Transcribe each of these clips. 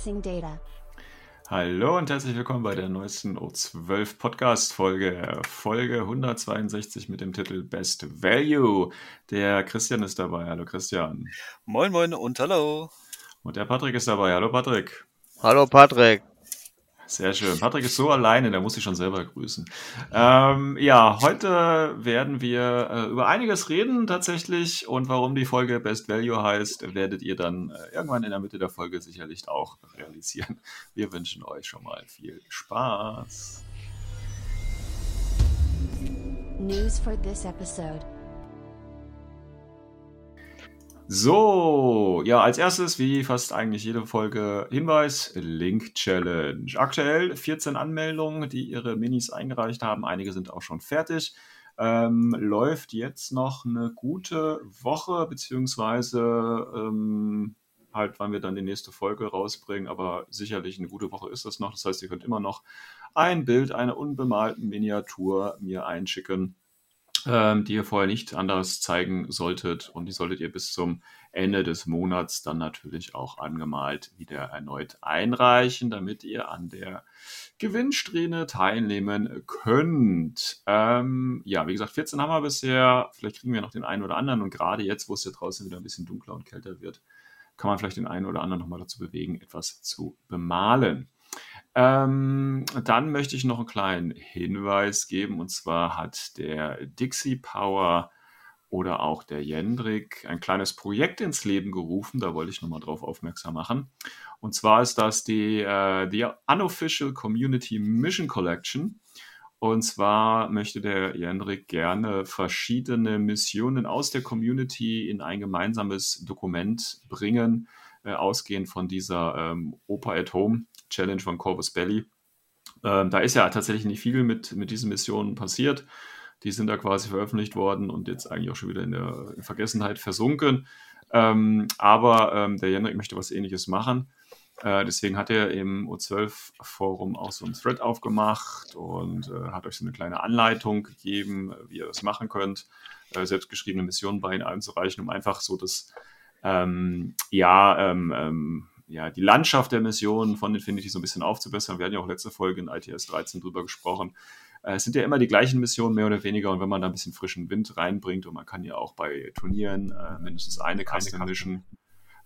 Processing data. Hallo und herzlich willkommen bei der neuesten O12 Podcast Folge, Folge 162 mit dem Titel Best Value. Der Christian ist dabei. Hallo Christian. Moin moin und hallo. Und der Patrick ist dabei. Hallo Patrick. Hallo Patrick. Sehr schön. Patrick ist so alleine, der muss sich schon selber grüßen. Ähm, ja, heute werden wir äh, über einiges reden tatsächlich und warum die Folge Best Value heißt, werdet ihr dann äh, irgendwann in der Mitte der Folge sicherlich auch realisieren. Wir wünschen euch schon mal viel Spaß. News for this episode. So, ja, als erstes, wie fast eigentlich jede Folge, Hinweis, Link Challenge. Aktuell 14 Anmeldungen, die ihre Minis eingereicht haben. Einige sind auch schon fertig. Ähm, läuft jetzt noch eine gute Woche, beziehungsweise ähm, halt, wann wir dann die nächste Folge rausbringen, aber sicherlich eine gute Woche ist das noch. Das heißt, ihr könnt immer noch ein Bild einer unbemalten Miniatur mir einschicken ähm, die ihr vorher nicht anders zeigen solltet. Und die solltet ihr bis zum Ende des Monats dann natürlich auch angemalt wieder erneut einreichen, damit ihr an der Gewinnsträhne teilnehmen könnt. Ähm, ja, wie gesagt, 14 haben wir bisher. Vielleicht kriegen wir noch den einen oder anderen. Und gerade jetzt, wo es ja draußen wieder ein bisschen dunkler und kälter wird, kann man vielleicht den einen oder anderen nochmal dazu bewegen, etwas zu bemalen. Ähm, dann möchte ich noch einen kleinen Hinweis geben. Und zwar hat der Dixie Power oder auch der Jendrik ein kleines Projekt ins Leben gerufen. Da wollte ich nochmal drauf aufmerksam machen. Und zwar ist das die, äh, die Unofficial Community Mission Collection. Und zwar möchte der Jendrik gerne verschiedene Missionen aus der Community in ein gemeinsames Dokument bringen, äh, ausgehend von dieser ähm, Opa at Home Challenge von Corvus Belly. Ähm, da ist ja tatsächlich nicht viel mit, mit diesen Missionen passiert. Die sind da quasi veröffentlicht worden und jetzt eigentlich auch schon wieder in der Vergessenheit versunken. Ähm, aber ähm, der Jendrik möchte was ähnliches machen. Äh, deswegen hat er im O12-Forum auch so ein Thread aufgemacht und äh, hat euch so eine kleine Anleitung gegeben, wie ihr das machen könnt, äh, selbstgeschriebene Missionen bei ihm einzureichen, um einfach so das, ähm, ja, ähm, ähm, ja, die Landschaft der Missionen von Infinity so ein bisschen aufzubessern. Wir hatten ja auch letzte Folge in ITS 13 drüber gesprochen. Äh, es sind ja immer die gleichen Missionen, mehr oder weniger. Und wenn man da ein bisschen frischen Wind reinbringt, und man kann ja auch bei Turnieren äh, mindestens eine Custom Mission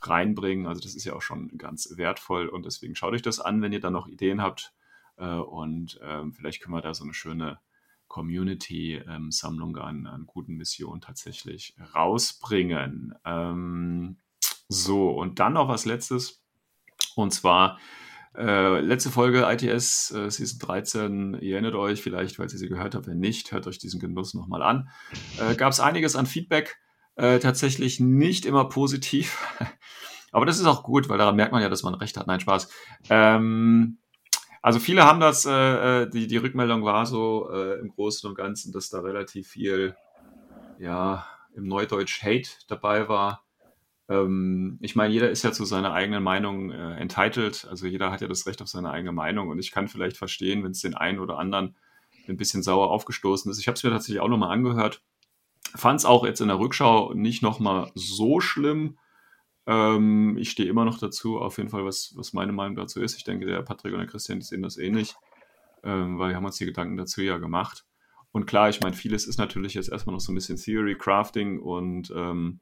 reinbringen, also das ist ja auch schon ganz wertvoll. Und deswegen schaut euch das an, wenn ihr da noch Ideen habt. Äh, und ähm, vielleicht können wir da so eine schöne Community-Sammlung an, an, guten Missionen tatsächlich rausbringen. Ähm, so, und dann noch was Letztes. Und zwar äh, letzte Folge ITS äh, Season 13, ihr erinnert euch vielleicht, weil ihr sie gehört habt, wenn nicht, hört euch diesen Genuss nochmal an. Äh, Gab es einiges an Feedback, äh, tatsächlich nicht immer positiv. Aber das ist auch gut, weil daran merkt man ja, dass man recht hat. Nein, Spaß. Ähm, also viele haben das, äh, äh die, die Rückmeldung war so äh, im Großen und Ganzen, dass da relativ viel, ja, im Neudeutsch Hate dabei war. Ähm, ich meine, jeder ist ja zu seiner eigenen Meinung äh, entitled. Also jeder hat ja das Recht auf seine eigene Meinung. Und ich kann vielleicht verstehen, wenn es den einen oder anderen ein bisschen sauer aufgestoßen ist. Ich habe es mir tatsächlich auch nochmal angehört. Fand es auch jetzt in der Rückschau nicht nochmal so schlimm. Ähm, ich stehe immer noch dazu, auf jeden Fall, was, was meine Meinung dazu ist. Ich denke, der Patrick und der Christian, die sehen das ähnlich, ähm, weil wir haben uns die Gedanken dazu ja gemacht. Und klar, ich meine, vieles ist natürlich jetzt erstmal noch so ein bisschen Theory Crafting und ähm,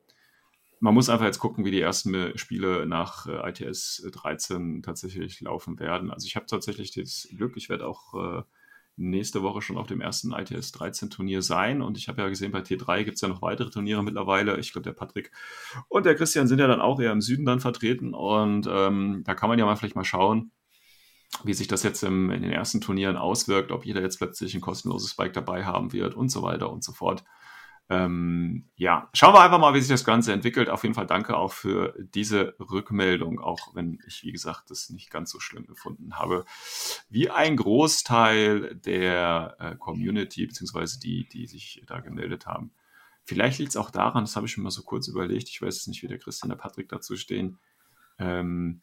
man muss einfach jetzt gucken, wie die ersten Spiele nach äh, ITS 13 tatsächlich laufen werden. Also ich habe tatsächlich das Glück, ich werde auch äh, nächste Woche schon auf dem ersten ITS 13 Turnier sein. Und ich habe ja gesehen, bei T3 gibt es ja noch weitere Turniere mittlerweile. Ich glaube, der Patrick und der Christian sind ja dann auch eher im Süden dann vertreten. Und ähm, da kann man ja mal vielleicht mal schauen, wie sich das jetzt im, in den ersten Turnieren auswirkt, ob jeder jetzt plötzlich ein kostenloses Bike dabei haben wird und so weiter und so fort. Ähm, ja, schauen wir einfach mal, wie sich das Ganze entwickelt. Auf jeden Fall danke auch für diese Rückmeldung, auch wenn ich, wie gesagt, das nicht ganz so schlimm gefunden habe, wie ein Großteil der äh, Community, beziehungsweise die, die sich da gemeldet haben. Vielleicht liegt es auch daran, das habe ich mir mal so kurz überlegt, ich weiß nicht, wie der Christian und der Patrick dazu stehen. Ähm,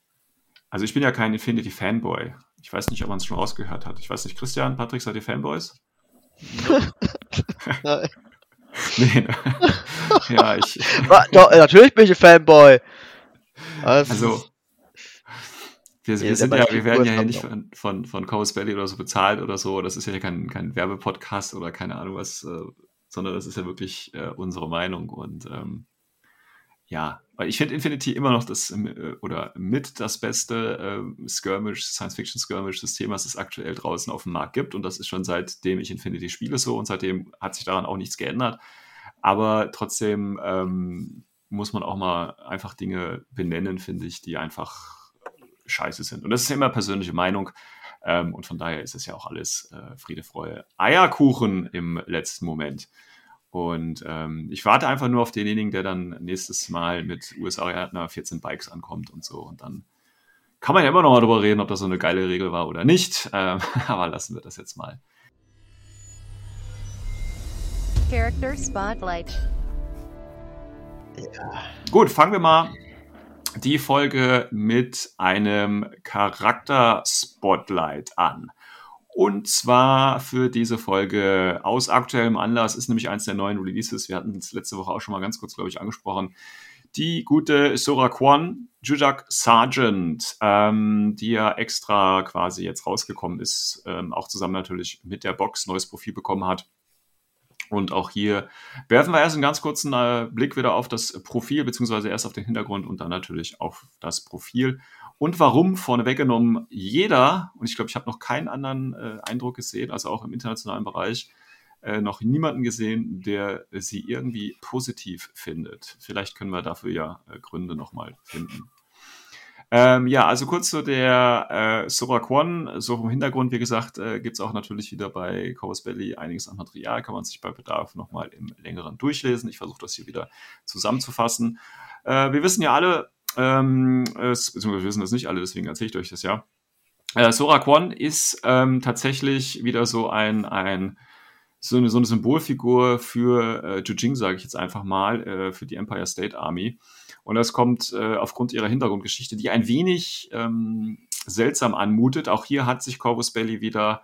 also ich bin ja kein Infinity-Fanboy. Ich weiß nicht, ob man es schon rausgehört hat. Ich weiß nicht, Christian, Patrick, seid ihr Fanboys? Nein. Nee. ja, ich. Doch, natürlich bin ich ein Fanboy. Also, also wir, wir, sind ja, wir werden ja hier nicht von, von, von Coast Valley oder so bezahlt oder so. Das ist ja kein, kein Werbepodcast oder keine Ahnung was, äh, sondern das ist ja wirklich äh, unsere Meinung. Und ähm, ja, weil ich finde Infinity immer noch das äh, oder mit das beste äh, Skirmish, Science-Fiction-Skirmish-System, was es aktuell draußen auf dem Markt gibt. Und das ist schon seitdem ich Infinity spiele so und seitdem hat sich daran auch nichts geändert. Aber trotzdem ähm, muss man auch mal einfach Dinge benennen, finde ich, die einfach scheiße sind. Und das ist immer persönliche Meinung. Ähm, und von daher ist es ja auch alles äh, Friede, Freude, Eierkuchen im letzten Moment. Und ähm, ich warte einfach nur auf denjenigen, der dann nächstes Mal mit USA 14 Bikes ankommt und so. Und dann kann man ja immer noch mal drüber reden, ob das so eine geile Regel war oder nicht. Ähm, aber lassen wir das jetzt mal. Character Spotlight. Ja. Gut, fangen wir mal die Folge mit einem Charakter-Spotlight an. Und zwar für diese Folge aus aktuellem Anlass ist nämlich eins der neuen Releases. Wir hatten es letzte Woche auch schon mal ganz kurz, glaube ich, angesprochen. Die gute Sora Kwon, Jujak Sargent, ähm, die ja extra quasi jetzt rausgekommen ist, ähm, auch zusammen natürlich mit der Box neues Profil bekommen hat und auch hier werfen wir erst einen ganz kurzen äh, Blick wieder auf das Profil, beziehungsweise erst auf den Hintergrund und dann natürlich auf das Profil. Und warum vorneweg genommen jeder, und ich glaube, ich habe noch keinen anderen äh, Eindruck gesehen, also auch im internationalen Bereich, äh, noch niemanden gesehen, der sie irgendwie positiv findet. Vielleicht können wir dafür ja äh, Gründe nochmal finden. Ähm, ja, also kurz zu der äh, Sora Kwon. So vom Hintergrund, wie gesagt, äh, gibt es auch natürlich wieder bei Corvus Belly einiges an Material. Kann man sich bei Bedarf nochmal im längeren durchlesen. Ich versuche das hier wieder zusammenzufassen. Äh, wir wissen ja alle, ähm, es, beziehungsweise wissen das nicht alle, deswegen erzähle ich euch das ja. Äh, Sora Kwon ist ähm, tatsächlich wieder so ein, ein so eine, so eine Symbolfigur für äh, Jujing, sage ich jetzt einfach mal, äh, für die Empire State Army. Und das kommt äh, aufgrund ihrer Hintergrundgeschichte, die ein wenig ähm, seltsam anmutet. Auch hier hat sich Corvus Belly wieder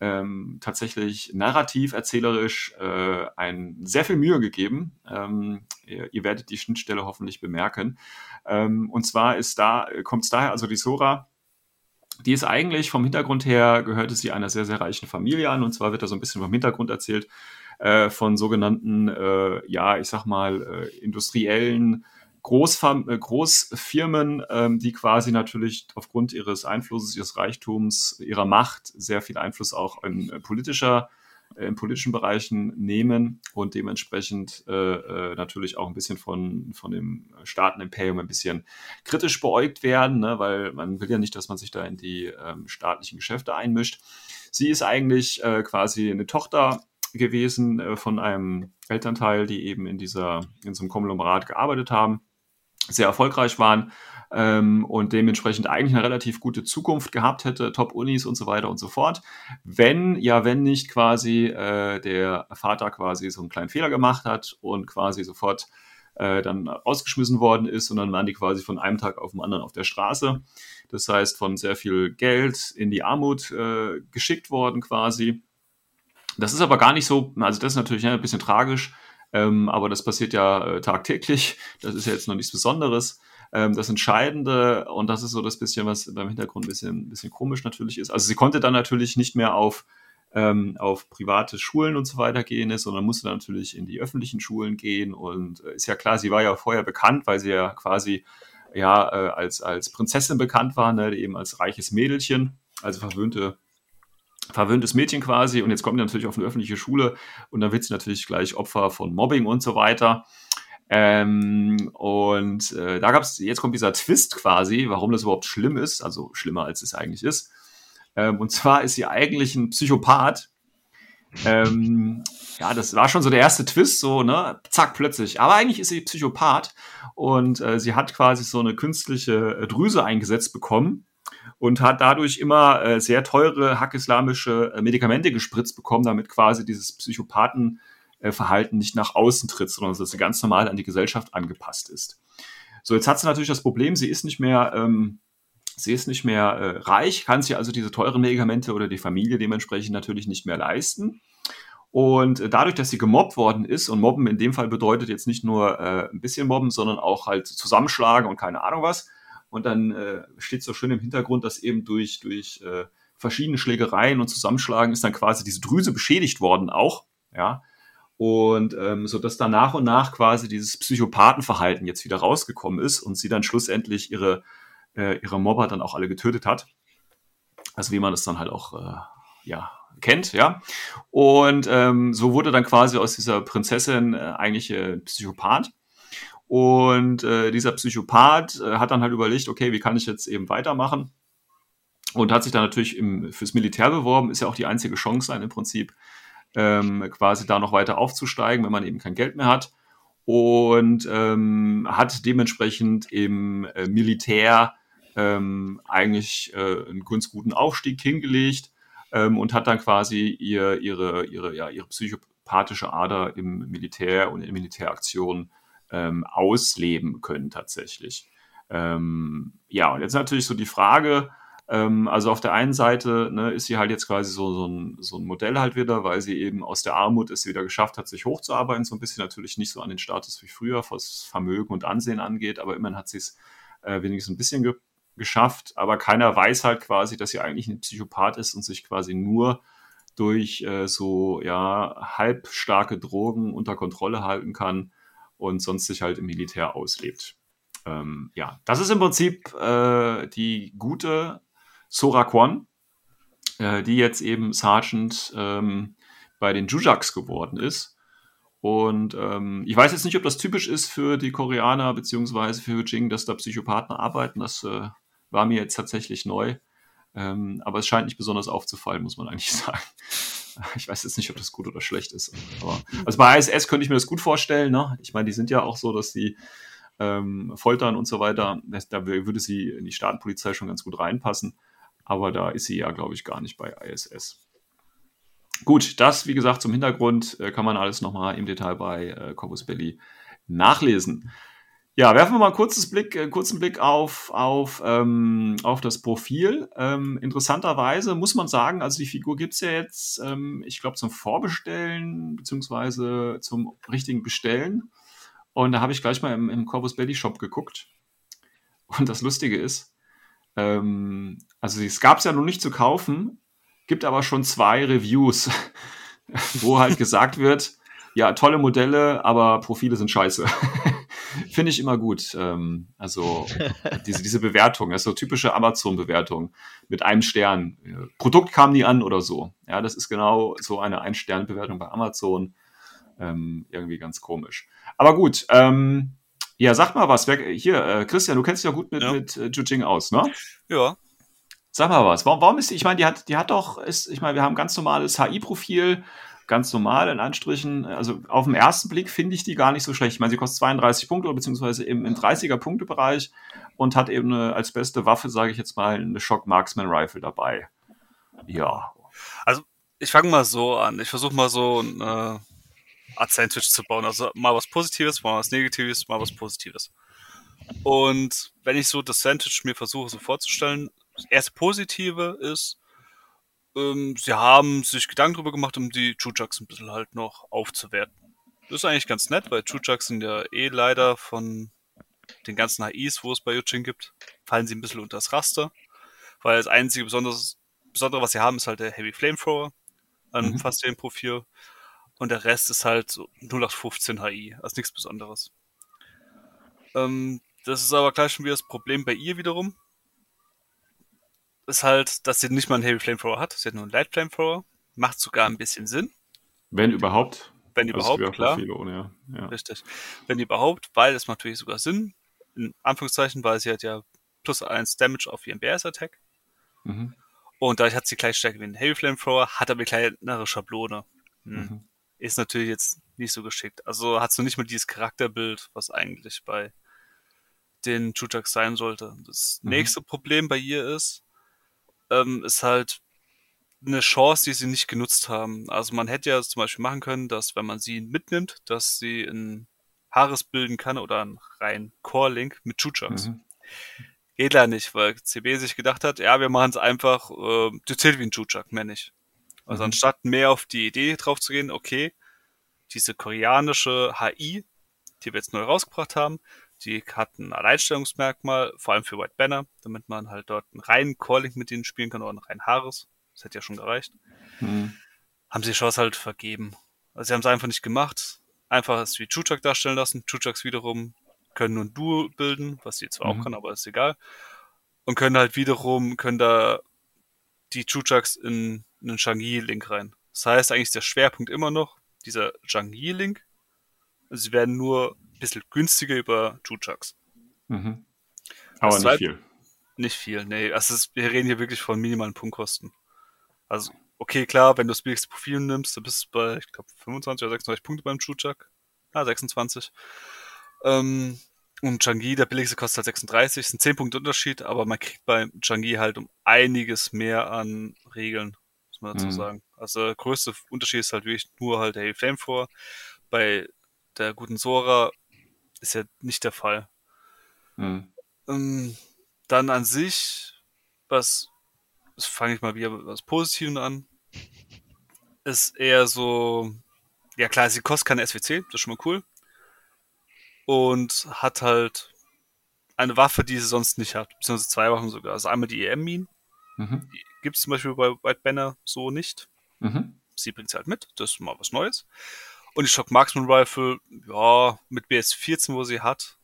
ähm, tatsächlich narrativ, erzählerisch äh, ein, sehr viel Mühe gegeben. Ähm, ihr, ihr, werdet die Schnittstelle hoffentlich bemerken. Ähm, und zwar da, kommt es daher, also die Sora, die ist eigentlich vom Hintergrund her, gehörte sie einer sehr, sehr reichen Familie an. Und zwar wird da so ein bisschen vom Hintergrund erzählt, äh, von sogenannten, äh, ja, ich sag mal, äh, industriellen Großfam äh, Großfirmen, ähm, die quasi natürlich aufgrund ihres Einflusses, ihres Reichtums, ihrer Macht sehr viel Einfluss auch in äh, politischer äh, in politischen Bereichen nehmen und dementsprechend äh, natürlich auch ein bisschen von, von dem Staatenimperium ein bisschen kritisch beäugt werden, ne? weil man will ja nicht, dass man sich da in die ähm, staatlichen Geschäfte einmischt. Sie ist eigentlich äh, quasi eine Tochter gewesen äh, von einem Elternteil, die eben in dieser in so einem Konglomerat gearbeitet haben sehr erfolgreich waren ähm, und dementsprechend eigentlich eine relativ gute Zukunft gehabt hätte, Top-Unis und so weiter und so fort. Wenn, ja, wenn nicht quasi äh, der Vater quasi so einen kleinen Fehler gemacht hat und quasi sofort äh, dann ausgeschmissen worden ist und dann waren die quasi von einem Tag auf den anderen auf der Straße. Das heißt, von sehr viel Geld in die Armut äh, geschickt worden quasi. Das ist aber gar nicht so, also das ist natürlich ne, ein bisschen tragisch, ähm, aber das passiert ja äh, tagtäglich. Das ist ja jetzt noch nichts Besonderes. Ähm, das Entscheidende, und das ist so das bisschen, was beim Hintergrund ein bisschen, bisschen komisch natürlich ist. Also sie konnte dann natürlich nicht mehr auf, ähm, auf private Schulen und so weiter gehen, sondern musste dann natürlich in die öffentlichen Schulen gehen. Und äh, ist ja klar, sie war ja vorher bekannt, weil sie ja quasi ja äh, als, als Prinzessin bekannt war, ne, eben als reiches Mädelchen, also verwöhnte verwöhntes Mädchen quasi und jetzt kommt sie natürlich auf eine öffentliche Schule und dann wird sie natürlich gleich Opfer von Mobbing und so weiter. Ähm, und äh, da gab es, jetzt kommt dieser Twist quasi, warum das überhaupt schlimm ist, also schlimmer als es eigentlich ist. Ähm, und zwar ist sie eigentlich ein Psychopath. Ähm, ja, das war schon so der erste Twist, so, ne, zack, plötzlich. Aber eigentlich ist sie Psychopath und äh, sie hat quasi so eine künstliche Drüse eingesetzt bekommen, und hat dadurch immer äh, sehr teure hackislamische äh, Medikamente gespritzt bekommen, damit quasi dieses Psychopathenverhalten äh, nicht nach außen tritt, sondern dass sie ganz normal an die Gesellschaft angepasst ist. So, jetzt hat sie natürlich das Problem, sie ist nicht mehr, ähm, sie ist nicht mehr äh, reich, kann sich also diese teuren Medikamente oder die Familie dementsprechend natürlich nicht mehr leisten. Und äh, dadurch, dass sie gemobbt worden ist, und Mobben in dem Fall bedeutet jetzt nicht nur äh, ein bisschen Mobben, sondern auch halt zusammenschlagen und keine Ahnung was, Und dann äh, steht so schön im Hintergrund, dass eben durch, durch äh, verschiedene Schlägereien und Zusammenschlagen ist dann quasi diese Drüse beschädigt worden auch. Ja. Und ähm, so dass dann nach und nach quasi dieses Psychopathenverhalten jetzt wieder rausgekommen ist und sie dann schlussendlich ihre, äh, ihre Mobber dann auch alle getötet hat. Also wie man das dann halt auch äh, ja, kennt, ja. Und ähm, so wurde dann quasi aus dieser Prinzessin äh, eigentlich äh, Psychopath. Und äh, dieser Psychopath äh, hat dann halt überlegt, okay, wie kann ich jetzt eben weitermachen? Und hat sich dann natürlich im, fürs Militär beworben, ist ja auch die einzige Chance sein im Prinzip, ähm, quasi da noch weiter aufzusteigen, wenn man eben kein Geld mehr hat. Und ähm, hat dementsprechend im äh, Militär ähm, eigentlich äh, einen ganz guten Aufstieg hingelegt ähm, und hat dann quasi ihr, ihre, ihre, ja, ihre psychopathische Ader im Militär und in Militäraktionen ähm, ausleben können tatsächlich. Ähm, ja, und jetzt natürlich so die Frage, ähm, also auf der einen Seite ne, ist sie halt jetzt quasi so, so, ein, so ein Modell halt wieder, weil sie eben aus der Armut es wieder geschafft hat, sich hochzuarbeiten, so ein bisschen natürlich nicht so an den Status wie früher, was Vermögen und Ansehen angeht, aber immerhin hat sie es äh, wenigstens ein bisschen ge geschafft, aber keiner weiß halt quasi, dass sie eigentlich ein Psychopath ist und sich quasi nur durch äh, so ja halbstarke Drogen unter Kontrolle halten kann und sonst sich halt im Militär auslebt. Ähm, ja, das ist im Prinzip äh, die gute Sora Kwon, äh, die jetzt eben Sergeant ähm, bei den Jujaks geworden ist und ähm, ich weiß jetzt nicht, ob das typisch ist für die Koreaner beziehungsweise für Jing, dass da Psychopathen arbeiten. Das äh, war mir jetzt tatsächlich neu. Ähm, aber es scheint nicht besonders aufzufallen, muss man eigentlich sagen. Ich weiß jetzt nicht, ob das gut oder schlecht ist. Aber, also bei ISS könnte ich mir das gut vorstellen. Ne? Ich meine, die sind ja auch so, dass sie ähm, foltern und so weiter. Da würde sie in die Staatenpolizei schon ganz gut reinpassen. Aber da ist sie ja, glaube ich, gar nicht bei ISS. Gut, das, wie gesagt, zum Hintergrund äh, kann man alles nochmal im Detail bei äh, Corpus Belli nachlesen. Ja, werfen wir mal einen, kurzes Blick, einen äh, kurzen Blick auf, auf, ähm, auf das Profil. Ähm, interessanterweise muss man sagen, also die Figur gibt es ja jetzt, ähm, ich glaube, zum Vorbestellen beziehungsweise zum richtigen Bestellen. Und da habe ich gleich mal im, im Corpus Belli Shop geguckt. Und das Lustige ist, ähm, also es gab es ja noch nicht zu kaufen, gibt aber schon zwei Reviews, wo halt gesagt wird, ja, tolle Modelle, aber Profile sind scheiße. Finde ich immer gut. Ähm, also diese, diese Bewertung, das ist so typische Amazon-Bewertung mit einem Stern. Produkt kam nie an oder so. Ja, das ist genau so eine Ein-Stern-Bewertung bei Amazon. Ähm, irgendwie ganz komisch. Aber gut, ähm, ja, sag mal was. Wer, hier, äh, Christian, du kennst dich ja gut mit, ja. mit äh, Jujing aus, ne? Ja. Sag mal was. Warum, warum ist die, ich meine, die hat, die hat doch, ist, ich meine, wir haben ganz normales HI-Profil, ganz normal in Anstrichen. Also auf den ersten Blick finde ich die gar nicht so schlecht. Ich meine, sie kostet 32 Punkte, beziehungsweise im, im 30er-Punkte-Bereich und hat eben eine, als beste Waffe, sage ich jetzt mal, eine Shock Marksman Rifle dabei. Ja. Also, ich fange mal so an. Ich versuche mal so eine Art Sandwich zu bauen. Also mal was Positives, mal was Negatives, mal was Positives. Und wenn ich so das Sandwich mir versuche so vorzustellen, das erste Positive ist, ähm, sie haben sich Gedanken darüber gemacht, um die Chuchucks ein bisschen halt noch aufzuwerten. Das ist eigentlich ganz nett, weil Chuchucks sind ja eh leider von den ganzen HIs, wo es bei Yuchin gibt, fallen sie ein bisschen unter das Raster. Weil das einzige Besonderes, Besondere, was sie haben, ist halt der Heavy Flamethrower an mhm. fast dem Profil. Und der Rest ist halt so 0815 HI, also nichts Besonderes. Ähm, das ist aber gleich schon wieder das Problem bei ihr wiederum ist halt, dass sie nicht mal einen Heavy Flamethrower hat. Sie hat nur einen Light Flamethrower. Macht sogar ein bisschen Sinn. Wenn überhaupt. Wenn also überhaupt, klar. Ohne, ja. Ja. Richtig. Wenn überhaupt, weil es macht natürlich sogar Sinn. In Anführungszeichen, weil sie hat ja plus eins Damage auf ihren BS-Attack. Mhm. Und dadurch hat sie gleich stärker wie ein Heavy Flamethrower, hat aber eine kleinere Schablone. Hm. Mhm. Ist natürlich jetzt nicht so geschickt. Also hat so nicht mal dieses Charakterbild, was eigentlich bei den Chuchaks sein sollte. Das mhm. nächste Problem bei ihr ist, ähm, ist halt eine Chance, die sie nicht genutzt haben. Also man hätte ja zum Beispiel machen können, dass wenn man sie mitnimmt, dass sie ein Haares bilden kann oder ein rein Core-Link mit Chuchucks. Mhm. Geht leider nicht, weil CB sich gedacht hat, ja, wir machen es einfach, äh, du zählt wie ein Chuchuk, mehr nicht. Also mhm. anstatt mehr auf die Idee drauf zu gehen, okay, diese koreanische HI, die wir jetzt neu rausgebracht haben, Die hat ein Alleinstellungsmerkmal, vor allem für White Banner, damit man halt dort einen reinen Calling mit ihnen spielen kann oder einen reinen Haares. Das hätte ja schon gereicht. Hm. Haben sie die Chance halt vergeben. Also sie haben es einfach nicht gemacht. Einfach es wie Chuchak darstellen lassen. Chuchaks wiederum können nur ein Duo bilden, was sie zwar Mhm. auch kann, aber ist egal. Und können halt wiederum, können da die Chuchaks in einen Shang-Yi-Link rein. Das heißt eigentlich ist der Schwerpunkt immer noch dieser Shang-Yi-Link. Sie werden nur ein bisschen günstiger über Chuchaks. Mhm. Aber Das nicht viel. Nicht viel, nee. Also es, wir reden hier wirklich von minimalen Punktkosten. Also, okay, klar, wenn du das billigste Profil nimmst, dann bist du bei, ich glaube, 25 oder 26 Punkte beim Chuchak. Ah, 26. Ähm, und Changi, der billigste kostet halt 36, ist ein 10 Punkte Unterschied, aber man kriegt bei Changi halt um einiges mehr an Regeln, muss man dazu Mhm. sagen. Also der größte Unterschied ist halt wirklich nur halt der Flame vor. Bei der guten Sora ist ja nicht der Fall. Mhm. Ähm, dann an sich, was, fange ich mal wieder mit was Positivem an, ist eher so, ja klar, sie kostet keine SWC, das ist schon mal cool. Und hat halt eine Waffe, die sie sonst nicht hat, beziehungsweise zwei Waffen sogar. Also einmal die EM-Mine, Mhm. gibt es zum Beispiel bei White Banner so nicht. Mhm. Sie bringt sie halt mit, das ist mal was Neues. Und die Shock Marksman Rifle, ja, mit BS14, wo sie hat,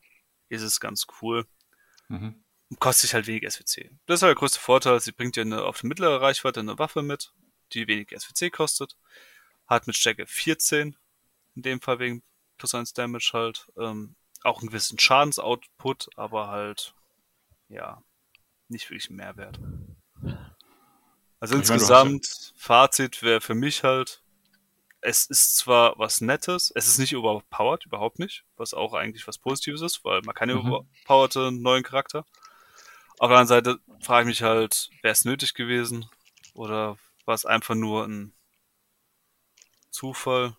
ist es ganz cool. Mhm. kostet sich halt wenig SWC. Das ist halt der größte Vorteil. Sie bringt ja eine, auf eine mittlere Reichweite eine Waffe mit, die wenig SWC kostet. Hat mit Stärke 14, in dem Fall wegen plus 1 Damage halt, ähm, auch einen gewissen Schadensoutput, aber halt, ja, nicht wirklich einen Mehrwert. Also Ich meine, insgesamt, Fazit wäre für mich halt, es ist zwar was Nettes, es ist nicht überpowered, überhaupt nicht, was auch eigentlich was Positives ist, weil man keine Mhm. überpowerte neuen Charakter. Auf der anderen Seite frage ich mich halt, wäre es nötig gewesen oder war es einfach nur ein Zufall?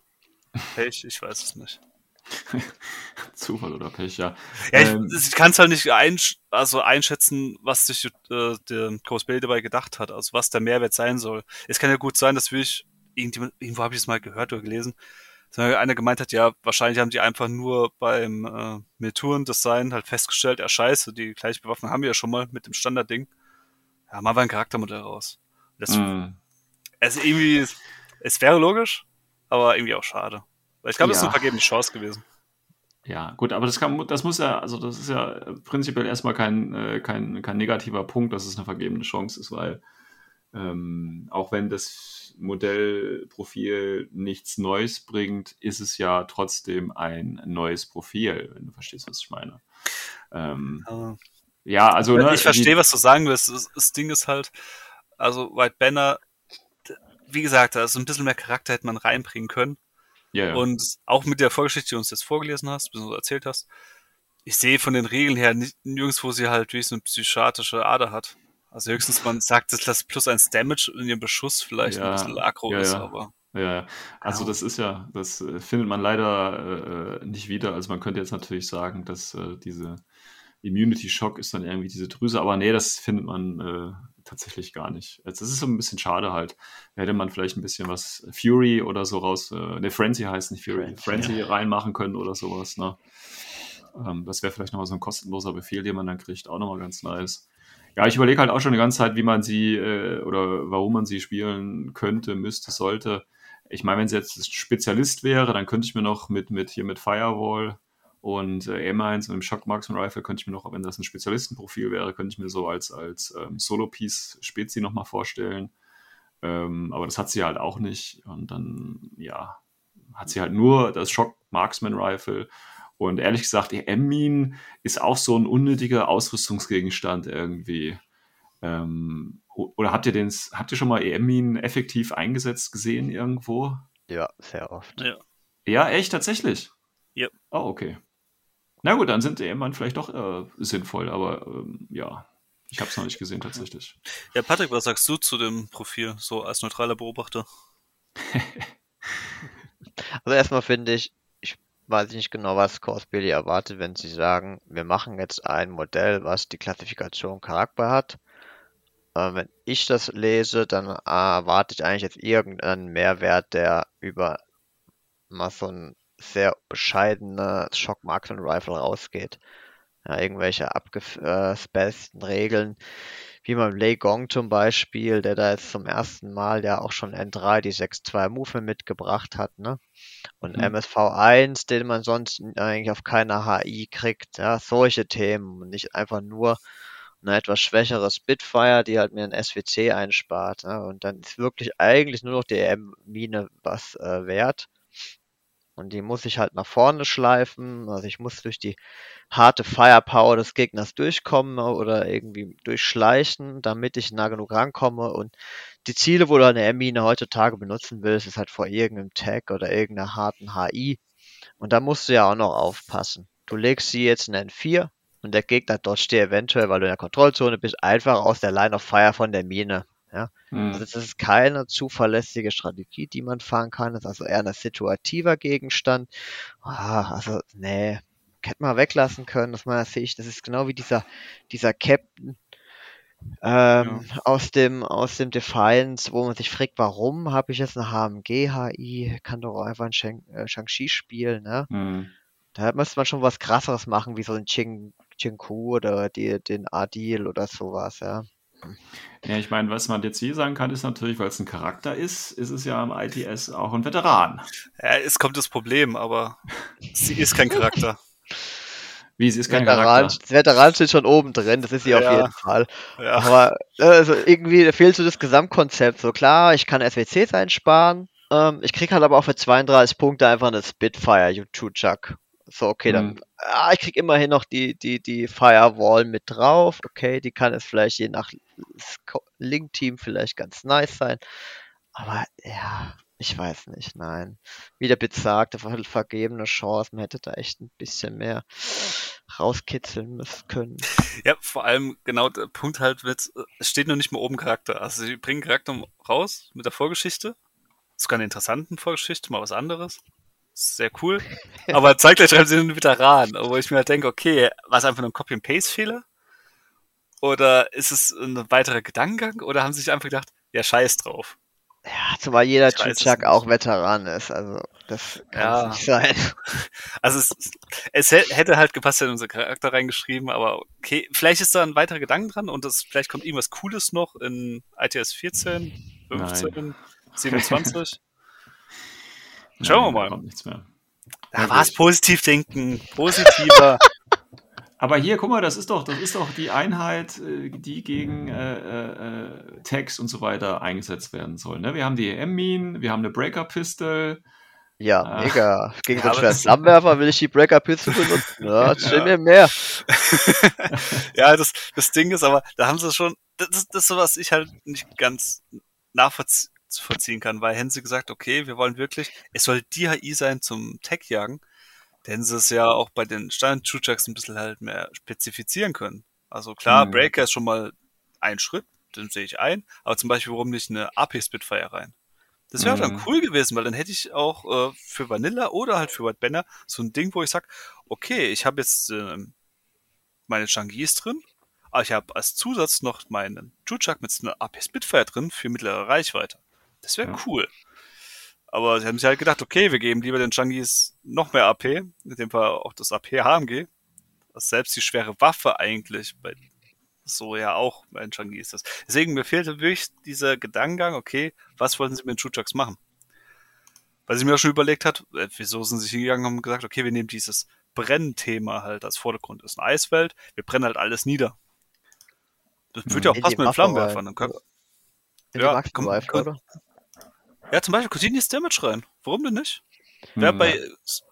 Pech, ich weiß es nicht. Zufall oder Pech, ja. Ja, ich, Ähm, ich kann es halt nicht einsch also einschätzen, was sich äh, der Coast Bay dabei gedacht hat, also was der Mehrwert sein soll. Es kann ja gut sein, dass wirklich irgendjemand, irgendwo habe ich es mal gehört oder gelesen, dass einer gemeint hat, ja, wahrscheinlich haben die einfach nur beim äh, Milturen-Design halt festgestellt, ja scheiße, die gleiche Bewaffnung haben wir ja schon mal mit dem Standardding. Ja, machen wir ein Charaktermodell raus. Das, mhm. also irgendwie, es wäre logisch, aber irgendwie auch schade. Weil ich glaube, das ist Ja. eine vergebene Chance gewesen. Ja, gut, aber das kann, das muss ja, also das ist ja prinzipiell erstmal kein, äh, kein, kein negativer Punkt, dass es eine vergebene Chance ist, weil ähm, auch wenn das Modellprofil nichts Neues bringt, ist es ja trotzdem ein neues Profil, wenn du verstehst, was ich meine. Ähm, Ja. ja, also ne, ich verstehe, was du sagen willst. Das, das Ding ist halt, also White Banner, wie gesagt, da ist ein bisschen mehr Charakter hätte man reinbringen können. ja, ja. Und auch mit der Vorgeschichte, die du uns jetzt vorgelesen hast, beziehungsweise erzählt hast, ich sehe von den Regeln her nicht, nirgendwo sie halt wie so eine psychiatrische Ader hat. Also höchstens man sagt, dass das plus eins Damage in ihrem Beschuss vielleicht Ja, ein bisschen aggro ja, ist, ja. aber Ja, ja. Also das ist ja, das äh, findet man leider äh, nicht wieder. Also man könnte jetzt natürlich sagen, dass äh, diese Immunity Shock ist dann irgendwie diese Drüse, aber nee, das findet man äh, tatsächlich gar nicht. Also das ist so ein bisschen schade halt. Hätte man vielleicht ein bisschen was Fury oder so raus, äh, ne, Frenzy heißt nicht Fury, Frenzy, Frenzy reinmachen können oder sowas, ne? Ähm, das wäre vielleicht nochmal so ein kostenloser Befehl, den man dann kriegt, auch nochmal ganz nice. Ja, ich überlege halt auch schon die ganze Zeit, wie man sie äh, oder warum man sie spielen könnte, müsste, sollte. Ich meine, wenn sie jetzt Spezialist wäre, dann könnte ich mir noch mit, mit hier mit Firewall und äh, M1 und dem Shock Marksman Rifle könnte ich mir noch, wenn das ein Spezialistenprofil wäre, könnte ich mir so als, als ähm, Solo-Piece Spezi nochmal vorstellen. Ähm, aber das hat sie halt auch nicht. Und dann, ja, hat sie halt nur das Shock Marksman Rifle. Und ehrlich gesagt, die M-Mine ist auch so ein unnötiger Ausrüstungsgegenstand irgendwie. Ähm, oder habt ihr den, habt ihr schon mal EM-Minen effektiv eingesetzt gesehen irgendwo? Ja, sehr oft. Ja. Ja, echt, tatsächlich? Ja. Oh, okay. Na gut, dann sind EM-Minen vielleicht doch äh, sinnvoll, aber ähm, ja, ich habe es noch nicht gesehen tatsächlich. ja, Patrick, was sagst du zu dem Profil, so als neutraler Beobachter? Also erstmal finde ich, ich weiß nicht genau, was Billy erwartet, wenn sie sagen, wir machen jetzt ein Modell, was die Klassifikation Charakter hat. Äh, wenn ich das lese, dann äh, erwarte ich eigentlich jetzt irgendeinen Mehrwert, der über mal so ein sehr bescheidener Shock Marksman Rifle rausgeht. ja, irgendwelche abgespaceden Regeln, wie beim Lei Gong zum Beispiel, der da jetzt zum ersten Mal ja auch schon N3 die 6-2 Movement mitgebracht hat, ne? Und Mhm. MSV1, den man sonst eigentlich auf keiner HI kriegt, ja, solche Themen und nicht einfach nur eine etwas schwächere Spitfire, die halt mir ein SWC einspart. Ne? Und dann ist wirklich eigentlich nur noch die EM-Mine was äh, wert. Und die muss ich halt nach vorne schleifen. Also ich muss durch die harte Firepower des Gegners durchkommen oder irgendwie durchschleichen, damit ich nah genug rankomme. Und die Ziele, wo du eine M-Mine heutzutage benutzen willst, ist halt vor irgendeinem Tag oder irgendeiner harten HI. Und da musst du ja auch noch aufpassen. Du legst sie jetzt in N4 und der Gegner dodgt dir eventuell, weil du in der Kontrollzone bist, einfach aus der Line of Fire von der Mine. Ja, Mhm. also das ist keine zuverlässige Strategie, die man fahren kann. Das ist also eher ein situativer Gegenstand. Ah, also, nee, hätte man weglassen können, aus meiner Sicht. Das ist genau wie dieser, dieser Captain ähm, aus dem, aus dem Defiance, wo man sich fragt, warum habe ich jetzt eine HMG HI? Kann doch auch einfach ein Shang, äh, Shang-Chi spielen, ne? Mhm. Da müsste man schon was krasseres machen, wie so ein Ching, Chinku oder die, den Adil oder sowas, ja. Ja, ich meine, was man jetzt hier sagen kann, ist natürlich, weil es ein Charakter ist, ist es ja im ITS auch ein Veteran. Ja, es kommt das Problem, aber sie ist kein Charakter. Wie, sie ist kein Veteran, Charakter. das Veteran steht schon oben drin, das ist sie auf Ja. jeden Fall. Ja. Aber äh, also irgendwie fehlt so das Gesamtkonzept. So klar, ich kann SWCs einsparen. Ähm, ich krieg halt aber auch für 32 Punkte einfach eine Spitfire U2 Chuck. So, okay, dann, Mhm. ah, ich krieg immerhin noch die, die, die Firewall mit drauf. Okay, die kann es vielleicht je nach Link-Team vielleicht ganz nice sein. Aber ja, ich weiß nicht, nein. Wie der Bit sagt, einfach eine vergebene Chance. Man hätte da echt ein bisschen mehr rauskitzeln müssen können. Ja, vor allem genau der Punkt halt äh, es steht noch nicht mal oben Charakter. Also sie bringen Charakter raus mit der Vorgeschichte. Sogar eine interessanten Vorgeschichte, mal was anderes. Sehr cool. Aber zeitgleich schreiben sie einen Veteran, wo ich mir halt denke, okay, war es einfach nur ein Copy-and-Paste-Fehler? Oder ist es ein weiterer Gedankengang? Oder haben sie sich einfach gedacht, ja, scheiß drauf. Ja, zumal jeder nicht. auch Veteran ist, also das kann Ja. nicht sein. Also es, es hä- hätte halt gepasst, wenn unser Charakter reingeschrieben, aber okay, vielleicht ist da ein weiterer Gedanke dran und das, vielleicht kommt irgendwas Cooles noch in ITS 14, 15, 27. Schauen wir mal. Kommt nichts mehr. Da war es positiv denken, positiver. Aber hier, guck mal, das ist doch, das ist doch die Einheit, äh, die gegen äh, äh, äh, Tags und so weiter eingesetzt werden soll. Ne? Wir haben die EM-Minen, wir haben eine Breaker-Pistol. Ja, Ah. mega. Gegen Ja, so einen aber schweren Flammenwerfer will ich die Breaker Pistol benutzen. Ja, das steht Ja. mir mehr. ja, das, das Ding ist aber, da haben sie schon, das, das das ist so, was ich halt nicht ganz nachvollziehen kann, weil hätten sie gesagt, okay, wir wollen wirklich, es soll die HI sein zum Tech-Jagen, denn sie es ja auch bei den standard chuchaks ein bisschen halt mehr spezifizieren können. Also klar, Mhm. Breaker ist schon mal ein Schritt, den sehe ich ein, aber zum Beispiel, warum nicht eine AP Spitfire rein? Das wäre dann Mhm. cool gewesen, weil dann hätte ich auch äh, für Vanilla oder halt für White Banner so ein Ding, wo ich sag, okay, ich habe jetzt ähm, meine Changis drin, aber ich habe als Zusatz noch meinen Chuchak mit einer AP Spitfire drin für mittlere Reichweite. Das wäre Ja. cool. Aber sie haben sich halt gedacht, okay, wir geben lieber den Changis noch mehr AP, in dem Fall auch das AP HMG, was selbst die schwere Waffe eigentlich bei so ja auch bei den Changis ist. Deswegen mir fehlte wirklich dieser Gedankengang, okay, was wollten sie mit den Chuchaks machen? Weil sie mir auch schon überlegt hat, äh, wieso sind sie hingegangen und haben gesagt, okay, wir nehmen dieses Brennthema halt als Vordergrund. Das ist eine Eiswelt, wir brennen halt alles nieder. Das würde ja auch passen mit den Flammenwerfern. Dann können, Ja, komm, Rifle, oder? Ja, zum Beispiel Continuous Damage rein. Warum denn nicht? Wäre Hm, bei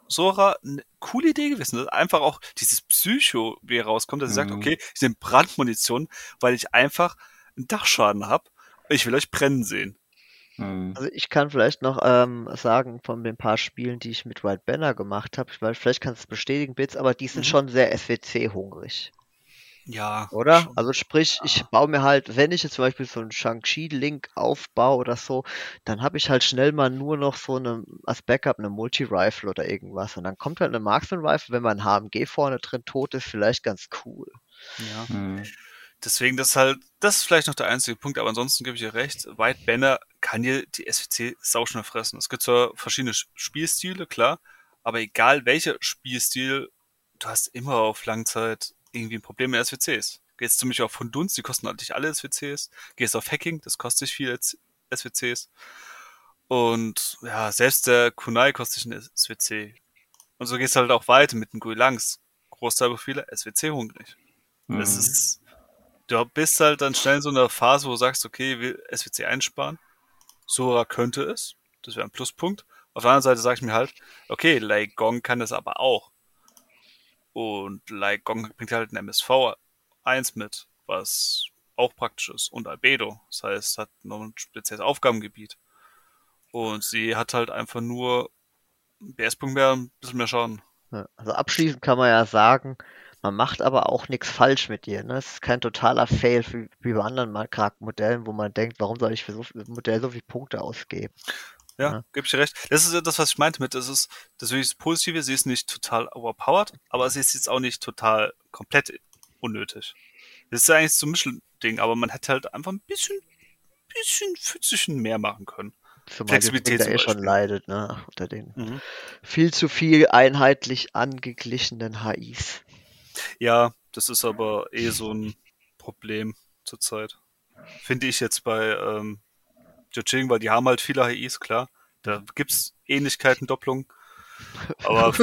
Sora eine coole Idee gewesen. dass Einfach auch dieses Psycho, wie er rauskommt, dass er sagt, Mhm. okay, ich nehme Brandmunition, weil ich einfach einen Dachschaden habe. Ich will euch brennen sehen. hm. Also ich kann vielleicht noch ähm, sagen von den paar Spielen, die ich mit White Banner gemacht habe, weil vielleicht kannst du es bestätigen, Bits, aber die sind Mhm. schon sehr SWC-hungrig, Ja. oder? schon. Also sprich, ich baue mir halt, wenn ich jetzt zum Beispiel so einen Shang-Chi-Link aufbaue oder so, dann habe ich halt schnell mal nur noch so eine, als Backup eine Multi-Rifle oder irgendwas. Und dann kommt halt eine Marksman-Rifle, wenn mein HMG vorne drin tot ist, vielleicht ganz cool. ja. Hm. Deswegen, das ist halt, das ist vielleicht noch der einzige Punkt, aber ansonsten gebe ich dir recht. White Banner kann dir die SWC sauschnell fressen. Es gibt zwar verschiedene Sch- Spielstile, klar, aber egal welcher Spielstil, du hast immer auf Langzeit irgendwie ein Problem mit SWCs. Gehst du mich auf Hundunst, die kosten nicht alle SWCs. Gehst auf Hacking, das kostet sich viel SWCs. Und ja, selbst der Kunai kostet sich ein SWC. Und so gehst du halt auch weiter mit dem GUI Langs. Großteil viele SWC hungrig. Mhm. Das ist, du bist halt dann schnell in so einer Phase, wo du sagst, okay, will SWC einsparen. Sora könnte es. Das wäre ein Pluspunkt. Auf der anderen Seite sage ich mir halt, okay, Lei Gong kann das aber auch. Und Lei Gong bringt halt ein MSV 1 mit, was auch praktisch ist. Und Albedo. Das heißt, hat noch ein spezielles Aufgabengebiet. Und sie hat halt einfach nur BS-Punkt mehr, ein bisschen mehr Schaden. also abschließend kann man ja sagen, man macht aber auch nichts falsch mit ihr. Ne? Ist kein totaler Fail wie, wie bei anderen Charaktermodellen, wo man denkt, warum soll ich für so ein Modell so viele Punkte ausgeben? Ja, ja. gebe ich dir recht. Das ist ja das, was ich meinte mit, das ist das wirklich Positive, sie ist nicht total overpowered, aber sie ist jetzt auch nicht total komplett unnötig. Das ist ja eigentlich so ein Mischelding, aber man hätte halt einfach ein bisschen, bisschen Pfützchen mehr machen können. Zumal Flexibilität der eh schon leidet, ne, unter den mhm. viel zu viel einheitlich angeglichenen HIs. Ja, das ist aber eh so ein Problem zurzeit. Finde ich jetzt bei ähm, Joching, weil die haben halt viele HIs, klar. Da gibt's Ähnlichkeiten, Doppelungen. Aber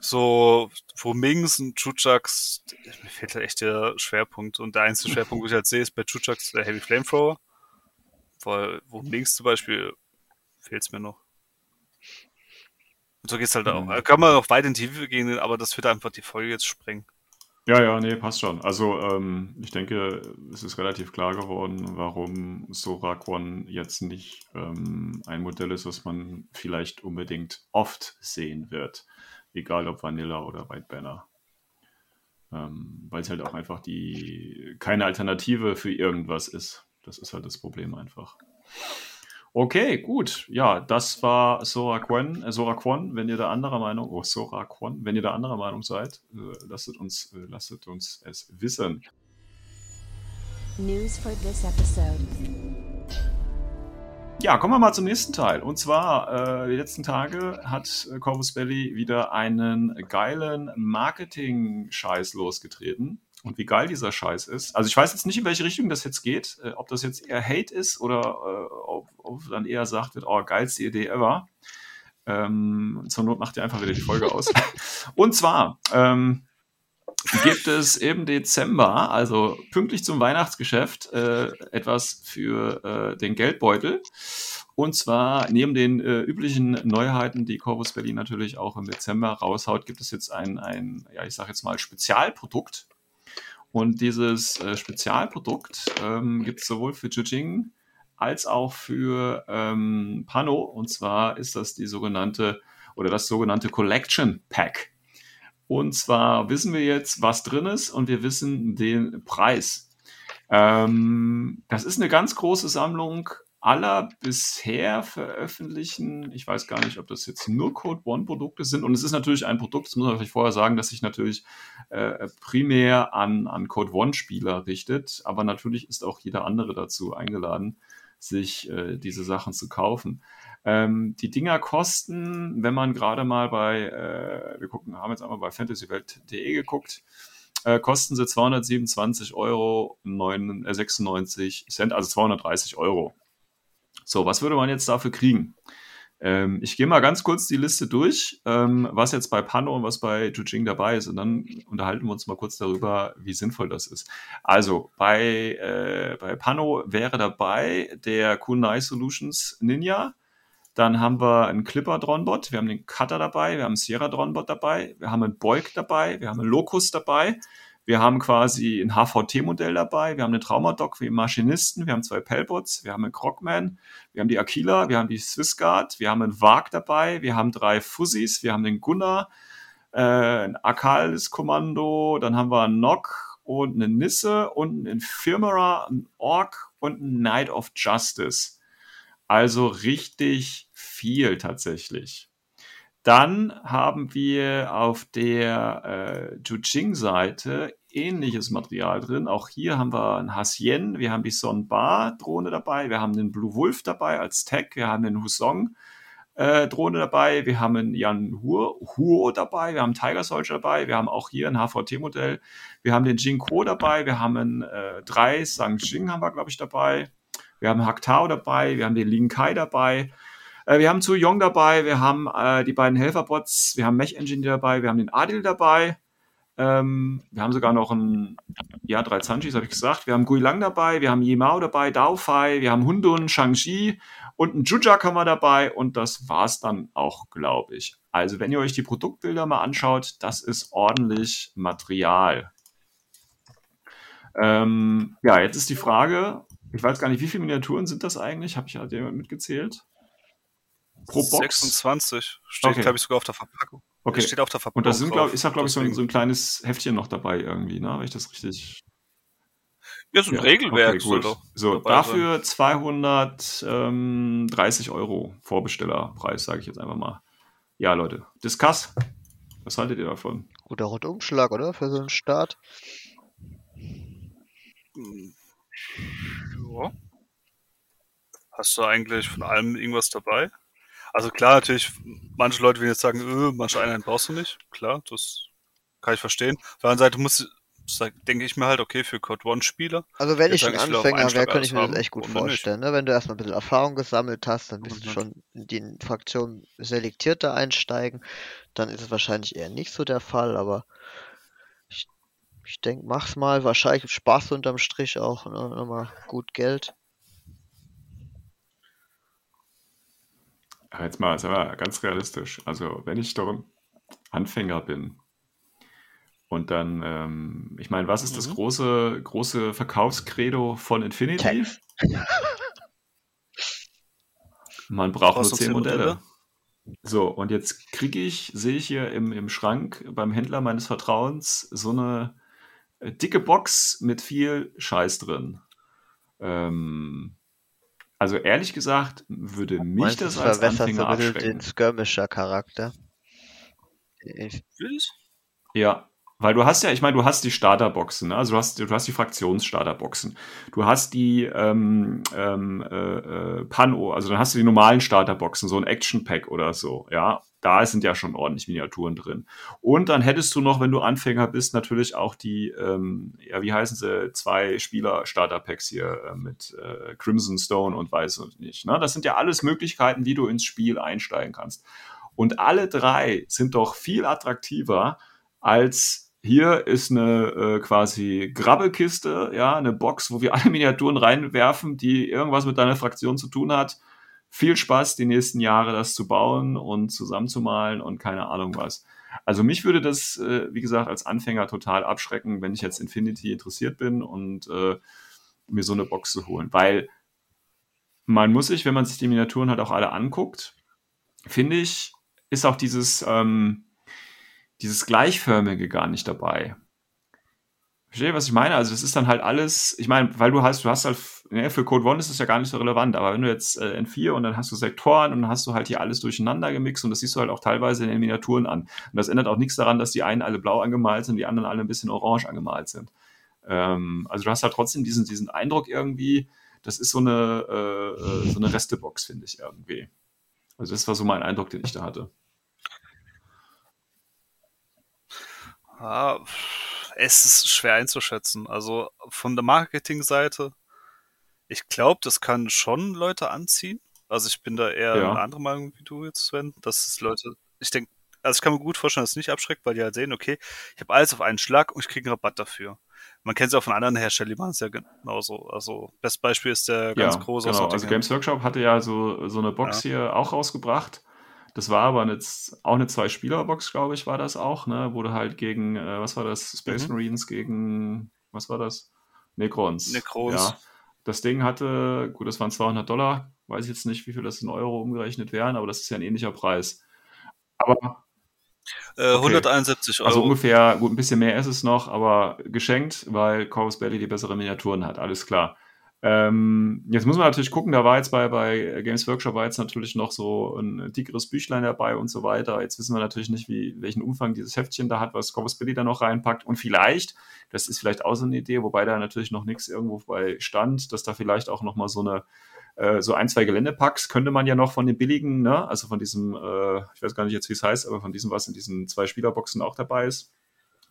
so, wo Mings und Chuchaks, mir fehlt halt echt der Schwerpunkt. Und der einzige Schwerpunkt, wo ich halt sehe, ist bei Chuchaks der Heavy Flamethrower. Weil, wo Mings zum Beispiel, fehlt's mir noch. Und so geht's halt auch. Mhm. Da kann man noch weit in die Tiefe gehen, aber das wird einfach die Folge jetzt sprengen. Ja, ja, nee, passt schon. Also, ähm, ich denke, es ist relativ klar geworden, warum Soraquon jetzt nicht ähm, ein Modell ist, was man vielleicht unbedingt oft sehen wird. Egal ob Vanilla oder White Banner. Ähm, Weil es halt auch einfach die keine Alternative für irgendwas ist. Das ist halt das Problem einfach. Okay, gut. Ja, das war Sora Quan. Äh, Sora Quan. Wenn ihr da anderer Meinung, oh, Sora Quan. Wenn ihr da anderer Meinung seid, äh, lasst uns, äh, lasst uns es wissen. News for this episode. Ja, kommen wir mal zum nächsten Teil. Und zwar, äh, die letzten Tage hat Corvus Belly wieder einen geilen Marketing-Scheiß losgetreten und wie geil dieser Scheiß ist. Also ich weiß jetzt nicht, in welche Richtung das jetzt geht, äh, ob das jetzt eher Hate ist oder äh, ob, ob, dann eher sagt wird, oh, geilste Idee ever. Ähm, zur Not macht ihr einfach wieder die Folge aus. Und zwar ähm, gibt es im Dezember, also pünktlich zum Weihnachtsgeschäft, äh, etwas für äh, den Geldbeutel. Und zwar neben den äh, üblichen Neuheiten, die Corvus Berlin natürlich auch im Dezember raushaut, gibt es jetzt ein, ein ja, ich sage jetzt mal Spezialprodukt und dieses äh, Spezialprodukt ähm, gibt es sowohl für Jujing als auch für ähm, Pano. Und zwar ist das die sogenannte oder das sogenannte Collection Pack. Und zwar wissen wir jetzt, was drin ist und wir wissen den Preis. Ähm, das ist eine ganz große Sammlung aller bisher veröffentlichten, ich weiß gar nicht, ob das jetzt nur Code One Produkte sind. Und es ist natürlich ein Produkt, das muss man vielleicht vorher sagen, dass sich natürlich äh, primär an, an Code One Spieler richtet. Aber natürlich ist auch jeder andere dazu eingeladen, sich äh, diese Sachen zu kaufen. Ähm, die Dinger kosten, wenn man gerade mal bei, äh, wir gucken, haben jetzt einmal bei fantasywelt.de geguckt, äh, kosten sie 227 Euro 9, äh, 96 Cent, also 230 Euro. So, was würde man jetzt dafür kriegen? Ähm, ich gehe mal ganz kurz die Liste durch, ähm, was jetzt bei Pano und was bei Jujing dabei ist. Und dann unterhalten wir uns mal kurz darüber, wie sinnvoll das ist. Also bei, äh, bei Pano wäre dabei der Kunai Solutions Ninja. Dann haben wir einen Clipper Dronbot, wir haben den Cutter dabei, wir haben einen Sierra Dronbot dabei, wir haben einen Beug dabei, wir haben einen Locus dabei, wir haben quasi ein HVT-Modell dabei, wir haben eine Traumadoc für Maschinisten, wir haben zwei Pellbots, wir haben einen Krogman, wir haben die Aquila, wir haben die Swissguard, wir haben einen Wag dabei, wir haben drei Fussis, wir haben den Gunnar, äh, ein Akalis-Kommando, dann haben wir einen Nock und eine Nisse und einen Infirmera, einen Ork und einen Knight of Justice. Also richtig viel tatsächlich. Dann haben wir auf der äh, Jujing-Seite ähnliches Material drin. Auch hier haben wir ein Hasien, wir haben die Son Bar Drohne dabei, wir haben den Blue Wolf dabei als Tag, wir haben den Husong äh, Drohne dabei, wir haben einen Jan Huo, Huo dabei, wir haben Tiger Soldier dabei, wir haben auch hier ein HVT-Modell, wir haben den Jing Ko dabei, wir haben einen äh, 3 Sang Jing haben wir, glaube ich, dabei, wir haben Hak Tao dabei, wir haben den Lin Kai dabei, äh, wir haben Zu Yong dabei, wir haben äh, die beiden Helferbots, wir haben Mech Engineer dabei, wir haben den Adil dabei, ähm, wir haben sogar noch ein, ja, drei Zanchis, habe ich gesagt. Wir haben Gui Lang dabei, wir haben Yimao dabei, Dao Fai, wir haben Hundun, Shang-Chi und ein Jujak haben wir dabei und das war's dann auch, glaube ich. Also, wenn ihr euch die Produktbilder mal anschaut, das ist ordentlich Material. Ähm, ja, jetzt ist die Frage, ich weiß gar nicht, wie viele Miniaturen sind das eigentlich? Habe ich jemand mitgezählt? Pro Box? 26. Steht, Okay. glaube ich, sogar auf der Verpackung. Okay. Steht auf der Verpackung. Und da sind, glaub, ist auch, glaube ich, so ein, so ein kleines Heftchen noch dabei irgendwie, ne? Wenn ich das richtig Ja, so ein Ja, Regelwerk okay, gut. So, dafür 230 Euro Vorbestellerpreis, sage ich jetzt einfach mal. Ja, Leute, Discuss. Was haltet ihr davon? Guter Rundumschlag, oder? Für so einen Start. sein. Ja. Hast du eigentlich von allem irgendwas dabei? Also klar, natürlich, manche Leute werden jetzt sagen, öh, manche Einheiten brauchst du nicht. Klar, das kann ich verstehen. Auf der anderen Seite muss, denke ich mir halt, okay, für Code One-Spieler, Also wenn ich ein Anfänger wäre, könnte ich mir das echt gut vorstellen. Ne? Wenn du erstmal ein bisschen Erfahrung gesammelt hast, dann bist du schon in die Fraktion selektierter einsteigen. Dann ist es wahrscheinlich eher nicht so der Fall, aber ich, ich denke, mach's mal. Wahrscheinlich sparst du unterm Strich auch ne? nochmal gut Geld. Jetzt mal, sagen wir, ganz realistisch. Also, wenn ich doch Anfänger bin und dann, ähm, ich meine, was ist das Mhm. große, große Verkaufskredo von Infinity? Man braucht nur du 10 10 Modelle. Modelle? So, und jetzt kriege ich, sehe ich hier im, im Schrank beim Händler meines Vertrauens so eine äh, dicke Box mit viel Scheiß drin. Ähm, also ehrlich gesagt, würde mich Meinst das es als Anfänger bisschen den abschrecken. Skirmisher-Charakter? Ja, weil du hast ja, ich meine, du hast die Starterboxen, ne? also du hast, du hast die Fraktionsstarterboxen. Du hast die ähm, ähm, äh, äh, Pano, also dann hast du die normalen Starterboxen, so ein Action Pack oder so, ja. Da sind ja schon ordentlich Miniaturen drin. Und dann hättest du noch, wenn du Anfänger bist, natürlich auch die, ähm, ja, wie heißen sie, zwei Spieler-Starter-Packs hier äh, mit äh, Crimson Stone und weiß und nicht. Ne? Das sind ja alles Möglichkeiten, wie du ins Spiel einsteigen kannst. Und alle drei sind doch viel attraktiver als hier ist eine äh, quasi Grabbelkiste, ja, eine Box, wo wir alle Miniaturen reinwerfen, die irgendwas mit deiner Fraktion zu tun hat. Viel Spaß, die nächsten Jahre das zu bauen und zusammenzumalen und keine Ahnung was. Also mich würde das, äh, wie gesagt, als Anfänger total abschrecken, wenn ich jetzt Infinity interessiert bin und äh, mir so eine Box zu holen. Weil man muss sich, wenn man sich die Miniaturen halt auch alle anguckt, finde ich, ist auch dieses, ähm, dieses Gleichförmige gar nicht dabei. Verstehe, was ich meine? Also, das ist dann halt alles, ich meine, weil du hast, du hast halt, ne, für Code One ist das ja gar nicht so relevant, aber wenn du jetzt äh, N4 und dann hast du Sektoren und dann hast du halt hier alles durcheinander gemixt und das siehst du halt auch teilweise in den Miniaturen an. Und das ändert auch nichts daran, dass die einen alle blau angemalt sind, die anderen alle ein bisschen orange angemalt sind. Ähm, also, du hast halt trotzdem diesen, diesen Eindruck irgendwie, das ist so eine, äh, äh, so eine Restebox, finde ich irgendwie. Also, das war so mein Eindruck, den ich da hatte. Ah, es ist schwer einzuschätzen. Also von der Marketingseite, ich glaube, das kann schon Leute anziehen. Also ich bin da eher Ja. eine andere Meinung wie du jetzt, Sven. Dass es Leute, ich denke, also ich kann mir gut vorstellen, dass es nicht abschreckt, weil die halt sehen, okay, ich habe alles auf einen Schlag und ich kriege einen Rabatt dafür. Man kennt es auch von anderen Herstellern, die machen es ja genauso. Also best Beispiel ist der ganz ja, große genau. Also. Games Workshop hatte ja so, so eine Box hier auch rausgebracht. Das war aber eine, auch eine Zwei-Spieler-Box, glaube ich, war das auch, ne? Du halt gegen, äh, was war das? Space Mhm. Marines gegen, was war das? Necrons. Necrons. Ja. Das Ding hatte, gut, das waren 200 Dollar. Weiß ich jetzt nicht, wie viel das in Euro umgerechnet wären, aber das ist ja ein ähnlicher Preis. Aber Äh, 171 Euro. also ungefähr, gut, ein bisschen mehr ist es noch, aber geschenkt, weil Corvus Belly die bessere Miniaturen hat, alles klar. Ähm, jetzt muss man natürlich gucken, da war jetzt bei, bei Games Workshop war jetzt natürlich noch so ein dickeres Büchlein dabei und so weiter. Jetzt wissen wir natürlich nicht, wie, welchen Umfang dieses Heftchen da hat, was Corvus Belly da noch reinpackt. Und vielleicht, das ist vielleicht auch so eine Idee, wobei da natürlich noch nichts irgendwo bei stand, dass da vielleicht auch nochmal so eine äh, so ein, zwei Geländepacks könnte man ja noch von den billigen, ne? also von diesem, äh, ich weiß gar nicht jetzt, wie es heißt, aber von diesem, was in diesen zwei Spielerboxen auch dabei ist.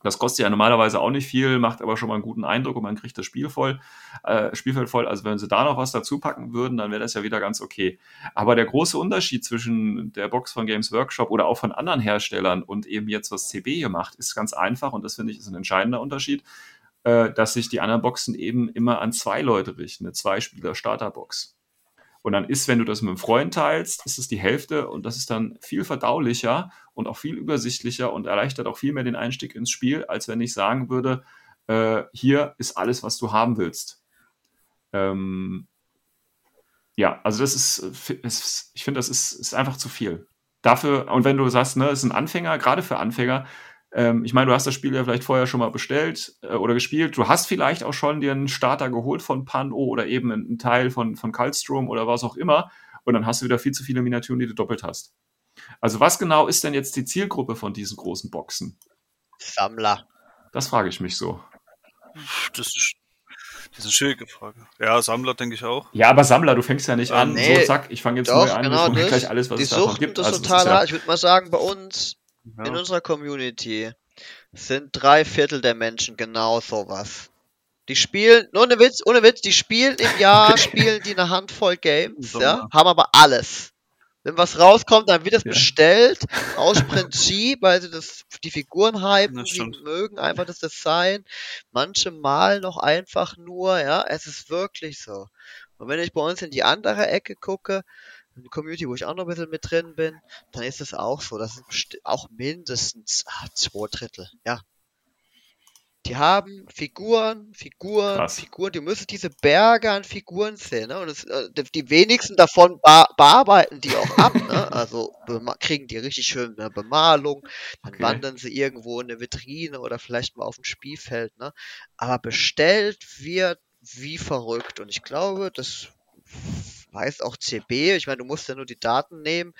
Das kostet ja normalerweise auch nicht viel, macht aber schon mal einen guten Eindruck und man kriegt das Spiel voll, äh, Spielfeld voll. Also wenn sie da noch was dazu packen würden, dann wäre das ja wieder ganz okay. Aber der große Unterschied zwischen der Box von Games Workshop oder auch von anderen Herstellern und eben jetzt was CB hier macht, ist ganz einfach und das finde ich ist ein entscheidender Unterschied, äh, dass sich die anderen Boxen eben immer an zwei Leute richten, eine Zwei-Spieler-Starterbox. Und dann ist, wenn du das mit einem Freund teilst, ist es die Hälfte und das ist dann viel verdaulicher und auch viel übersichtlicher und erleichtert auch viel mehr den Einstieg ins Spiel, als wenn ich sagen würde, äh, hier ist alles, was du haben willst. Ähm, ja, also das ist, ist ich finde, das ist, ist einfach zu viel. Dafür, und wenn du sagst, ne, ist ein Anfänger, gerade für Anfänger, ähm, ich meine, du hast das Spiel ja vielleicht vorher schon mal bestellt äh, oder gespielt. Du hast vielleicht auch schon dir einen Starter geholt von Pano oder eben einen Teil von, von Kaltstrom oder was auch immer. Und dann hast du wieder viel zu viele Miniaturen, die du doppelt hast. Also was genau ist denn jetzt die Zielgruppe von diesen großen Boxen? Sammler. Das frage ich mich so. Das ist, das ist eine schwierige Frage. Ja, Sammler denke ich auch. Ja, aber Sammler, du fängst ja nicht Ja, an, nee, so zack, ich fange jetzt Doch, neu an, genau ich hol das. gleich alles, was Die es davon suchten gibt. das Also das total ist ja. Ich würde mal sagen, bei uns Ja. in unserer Community sind drei Viertel der Menschen genau sowas. Die spielen, ohne Witz, ohne Witz, die spielen im Jahr, spielen die eine Handvoll Games, So, ja, haben aber alles. Wenn was rauskommt, dann wird das Ja. bestellt, aus Prinzip, weil sie das, die Figuren hypen, sie stimmt. mögen einfach das Design. Manche malen noch einfach nur, ja, es ist wirklich so. Und wenn ich bei uns in die andere Ecke gucke, in die Community, wo ich auch noch ein bisschen mit drin bin, dann ist es auch so. Das sind besti- auch mindestens ah, zwei Drittel, ja. Die haben Figuren, Figuren, Krass. Figuren, die müssen diese Berge an Figuren sehen, ne? Und es, äh, die- wenigsten davon bearbeiten die auch ab, ne? Also kriegen die richtig schön eine Bemalung, dann Okay. wandern sie irgendwo in eine Vitrine oder vielleicht mal auf ein Spielfeld, ne? Aber bestellt wird wie verrückt. Und ich glaube, das weiß auch CB. Ich meine, du musst ja nur die Daten nehmen,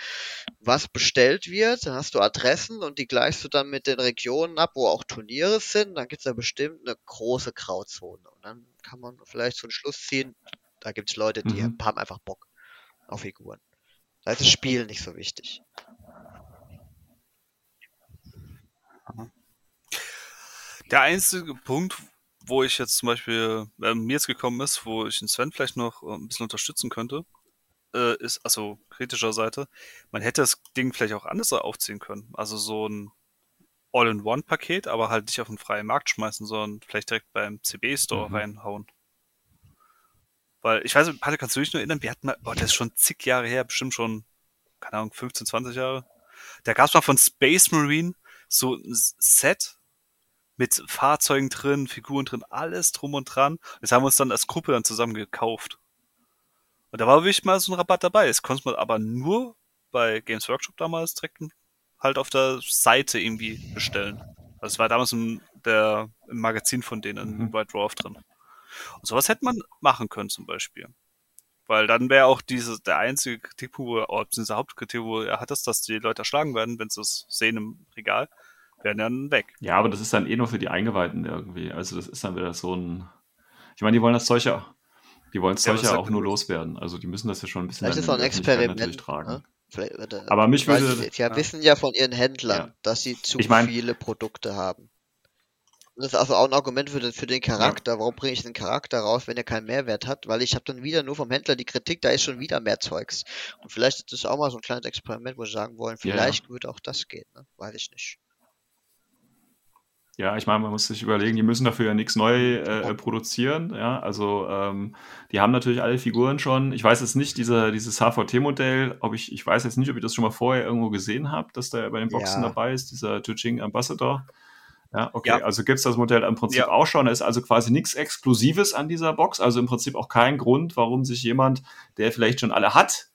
was bestellt wird. Dann hast du Adressen und die gleichst du dann mit den Regionen ab, wo auch Turniere sind. Dann gibt's da bestimmt eine große Grauzone. Und dann kann man vielleicht so einen Schluss ziehen. Da gibt's Leute, die Mhm. haben einfach Bock auf Figuren. Da ist das Spiel nicht so wichtig. Der einzige Punkt, wo ich jetzt zum Beispiel, äh, mir jetzt gekommen ist, wo ich den Sven vielleicht noch äh, ein bisschen unterstützen könnte, äh, ist, also kritischer Seite, man hätte das Ding vielleicht auch anders aufziehen können. Also so ein All-in-One-Paket, aber halt nicht auf den freien Markt schmeißen, sondern vielleicht direkt beim CB-Store Mhm. reinhauen. Weil, ich weiß nicht, Patrick, kannst du dich nur erinnern, wir hatten mal, oh, das ist schon zig Jahre her, bestimmt schon, keine Ahnung, 15, 20 Jahre. Da gab es mal von Space Marine so ein Set mit Fahrzeugen drin, Figuren drin, alles drum und dran. Das haben wir uns dann als Gruppe dann zusammen gekauft. Und da war wirklich mal so ein Rabatt dabei. Das konnte man aber nur bei Games Workshop damals direkt halt auf der Seite irgendwie bestellen. Das war damals im, der, im Magazin von denen, Mhm. White Dwarf drin. Und sowas hätte man machen können zum Beispiel. Weil dann wäre auch diese, der einzige Kritikpunkt, oder beziehungsweise Hauptkritik, wo er hat, ist, dass die Leute erschlagen werden, wenn sie es sehen im Regal, werden dann weg. Ja, aber das ist dann eh nur für die Eingeweihten irgendwie. Also das ist dann wieder so ein. Ich meine, die wollen das Zeug ja, die wollen das Ja, Zeug ja auch nur das? loswerden. Also die müssen das ja schon ein bisschen Vielleicht dann ist auch in ein Experiment. tragen. Ne? Vielleicht, er- Aber mich würde- sie ja, ja. wissen ja von ihren Händlern, Ja. dass sie zu Ich mein- viele Produkte haben. Und das ist also auch ein Argument für den, für den Charakter. Warum bringe ich den Charakter raus, wenn er keinen Mehrwert hat? Weil ich habe dann wieder nur vom Händler die Kritik, da ist schon wieder mehr Zeugs. Und vielleicht ist das auch mal so ein kleines Experiment, wo sie sagen wollen, Ja, ja. vielleicht würde auch das gehen. Ne? Weiß ich nicht. Ja, ich meine, man muss sich überlegen, die müssen dafür ja nichts neu äh, produzieren. Ja, also ähm, die haben natürlich alle Figuren schon. Ich weiß jetzt nicht, diese, dieses HVT-Modell, ob ich, ich weiß jetzt nicht, ob ich das schon mal vorher irgendwo gesehen habe, dass da bei den Boxen Ja. dabei ist, dieser Tujing Ambassador. Ja, okay, Ja. also gibt es das Modell im Prinzip Ja. auch schon. Da ist also quasi nichts Exklusives an dieser Box, also im Prinzip auch kein Grund, warum sich jemand, der vielleicht schon alle hat,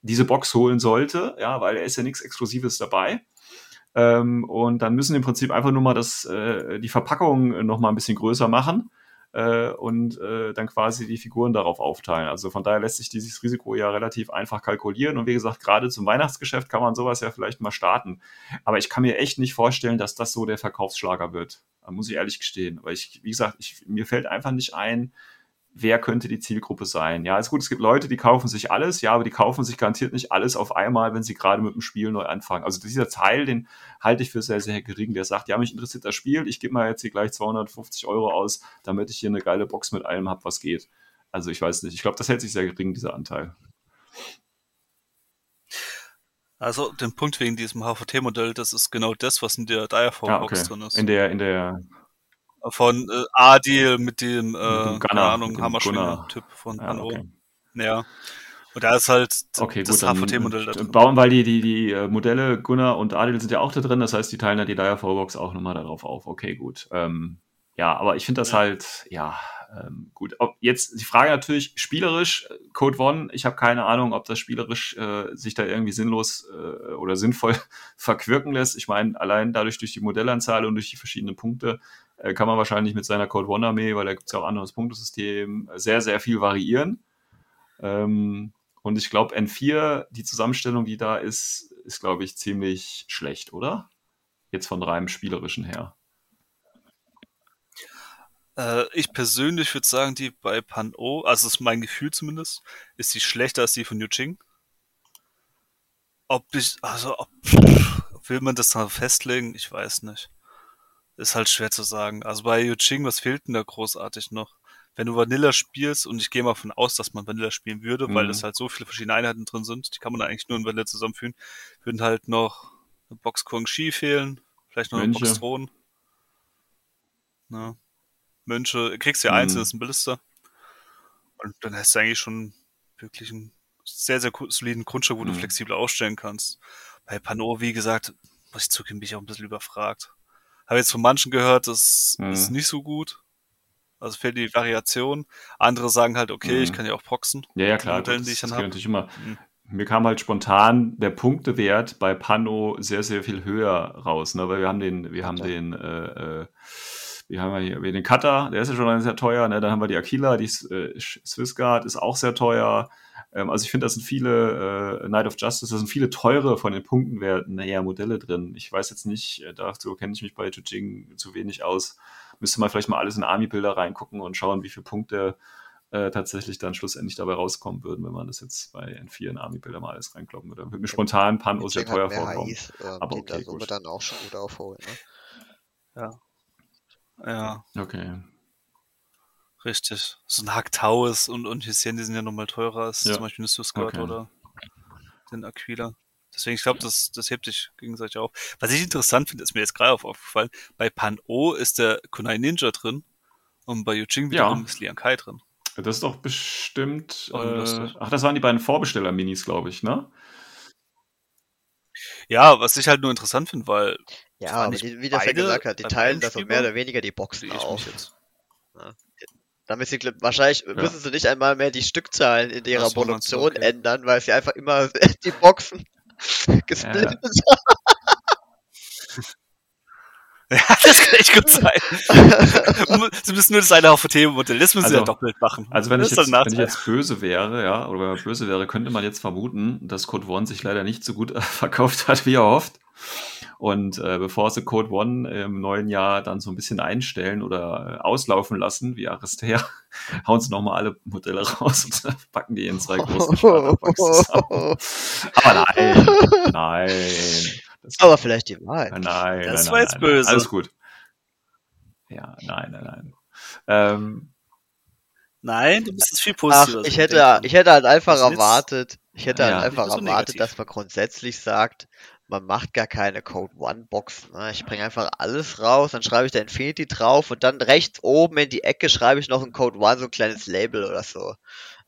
diese Box holen sollte, ja, weil da ist ja nichts Exklusives dabei. Ähm, und dann müssen im Prinzip einfach nur mal das, äh, die Verpackung noch mal ein bisschen größer machen äh, und äh, dann quasi die Figuren darauf aufteilen. Also von daher lässt sich dieses Risiko ja relativ einfach kalkulieren. Und wie gesagt, gerade zum Weihnachtsgeschäft kann man sowas ja vielleicht mal starten. Aber ich kann mir echt nicht vorstellen, dass das so der Verkaufsschlager wird. Da muss ich ehrlich gestehen. Aber ich, wie gesagt, ich, mir fällt einfach nicht ein, wer könnte die Zielgruppe sein. Ja, ist gut, es gibt Leute, die kaufen sich alles, ja, aber die kaufen sich garantiert nicht alles auf einmal, wenn sie gerade mit dem Spiel neu anfangen. Also dieser Teil, den halte ich für sehr, sehr gering, der sagt, ja, mich interessiert das Spiel, ich gebe mal jetzt hier gleich 250 Euro aus, damit ich hier eine geile Box mit allem habe, was geht. Also ich weiß nicht, ich glaube, das hält sich sehr gering, dieser Anteil. Also den Punkt wegen diesem HVT-Modell, das ist genau das, was in der Diaphone-Box Ja, okay. drin ist. In der, in der, Von äh, Adil mit dem, äh, Gunner, keine Ahnung, Hammerschwinger-Typ von ja, okay. Ja. Und da ist halt Okay, das HVT-Modell da drin. bauen, weil die, die, die äh, Modelle Gunnar und Adel sind ja auch da drin, das heißt, die teilen ja die Dire box auch nochmal darauf auf. Okay, gut. Ähm, ja, aber ich finde das Ja. halt, ja, ähm, gut. Ob jetzt die Frage natürlich, spielerisch, Code One, ich habe keine Ahnung, ob das spielerisch äh, sich da irgendwie sinnlos äh, oder sinnvoll verquirken lässt. Ich meine, allein dadurch durch die Modellanzahl und durch die verschiedenen Punkte äh, kann man wahrscheinlich mit seiner Code One Armee, weil da gibt es ja auch anderes Punktesystem, sehr, sehr viel variieren. Ähm, und ich glaube, N4, die Zusammenstellung, die da ist, ist, glaube ich, ziemlich schlecht, oder? Jetzt von reinem spielerischen her. Äh, ich persönlich würde sagen, die bei Pan-O, also das ist mein Gefühl zumindest, ist die schlechter als die von Yuching. Ob ich, also, ob, will man das dann festlegen? Ich weiß nicht. Ist halt schwer zu sagen. Also bei Yuching, was fehlt denn da großartig noch? Wenn du Vanilla spielst, und ich gehe mal von aus, dass man Vanilla spielen würde, weil Mhm. es halt so viele verschiedene Einheiten drin sind, die kann man eigentlich nur in Vanilla zusammenführen, würden halt noch eine Box Kong Shi fehlen, vielleicht noch eine Mönche. Box Thron. Ja. Mönche, kriegst du ja Mhm. einzeln, ist ein Blister. Und dann hast du eigentlich schon wirklich einen sehr, sehr soliden Grundstück, wo du Mhm. flexibel ausstellen kannst. Bei Pano, wie gesagt, muss ich zugeben, bin ich auch ein bisschen überfragt. Habe jetzt von manchen gehört, das Mhm. ist nicht so gut. Also fehlt die Variation. Andere sagen halt, okay, Mhm. ich kann ja auch proxen. Ja, ja, klar. Modellen, gut, das habe. natürlich immer. Mhm. Mir kam halt spontan der Punktewert bei Pano sehr, sehr viel höher raus, ne? Weil wir haben den, wir haben Cutter. den, äh, äh, wie haben wir hier, wir den Cutter, der ist ja schon sehr teuer, ne? Dann haben wir die Aquila, die äh, Swissguard ist auch sehr teuer. Ähm, also ich finde, das sind viele, äh, Night of Justice, da sind viele teure von den Punktenwerten eher Modelle drin. Ich weiß jetzt nicht, äh, dazu kenne ich mich bei Jujing zu wenig aus. Müsste man vielleicht mal alles in Army-Bilder reingucken und schauen, wie viele Punkte äh, tatsächlich dann schlussendlich dabei rauskommen würden, wenn man das jetzt bei N4 in Army-Bilder mal alles reinkloppen würde. Würde mir spontan Pano sehr Yuching teuer vorkommen. HIs, ähm, Aber die da okay, somit gut. dann auch schon gut aufholen. Ne? Ja, Okay. richtig. So ein Hack Taus und, und Hissien, die sind ja nochmal teurer als Ja. zum Beispiel eine Swissguard Okay. oder den Aquila. Deswegen, ich glaube, das, das hebt sich gegenseitig auf. Was ich interessant finde, ist mir jetzt gerade auf- aufgefallen, bei Pan-O ist der Kunai Ninja drin und bei Yuching wiederum Ja. ist Lian Kai drin. Das ist doch bestimmt. Oh, Äh, ach, das waren die beiden Vorbesteller-Minis, glaube ich, ne? Ja, was ich halt nur interessant finde, weil Ja, aber die, wie das ja gesagt hat, die teilen so mehr oder weniger die Boxen auf. jetzt. Damit sie wahrscheinlich müssen sie nicht einmal mehr die Stückzahlen in ihrer Produktion okay. ändern, weil sie einfach immer die Boxen gesplittet Ja, das kann echt gut sein. Sie müssen nur das eine HVT-Modell, das müssen sie ja Also- doppelt machen. Also wenn ich, jetzt, wenn ich jetzt böse wäre, ja, oder wenn man böse wäre, könnte man jetzt vermuten, dass Code One sich leider nicht so gut verkauft hat, wie erhofft. Und äh, bevor sie Code One im neuen Jahr dann so ein bisschen einstellen oder äh, auslaufen lassen, wie Aristea, hauen sie nochmal alle Modelle raus und packen die in zwei großen Starterpacks zusammen. Aber nein, nein. Das, Aber vielleicht die Wahrheit. nein, nein, Das nein, war jetzt nein, böse. Nein, alles gut. Ja, nein, nein, nein. Ähm, Nein, du bist es viel Ach, positiver. ich hätte, ich hätte halt einfach Das ist jetzt- erwartet, ich hätte Ja, halt ja. einfach Nicht so erwartet, dass man grundsätzlich sagt, man macht gar keine Code One Box. Ne? Ich bringe einfach alles raus, dann schreibe ich da Infinity drauf und dann rechts oben in die Ecke schreibe ich noch ein Code One, so ein kleines Label oder so.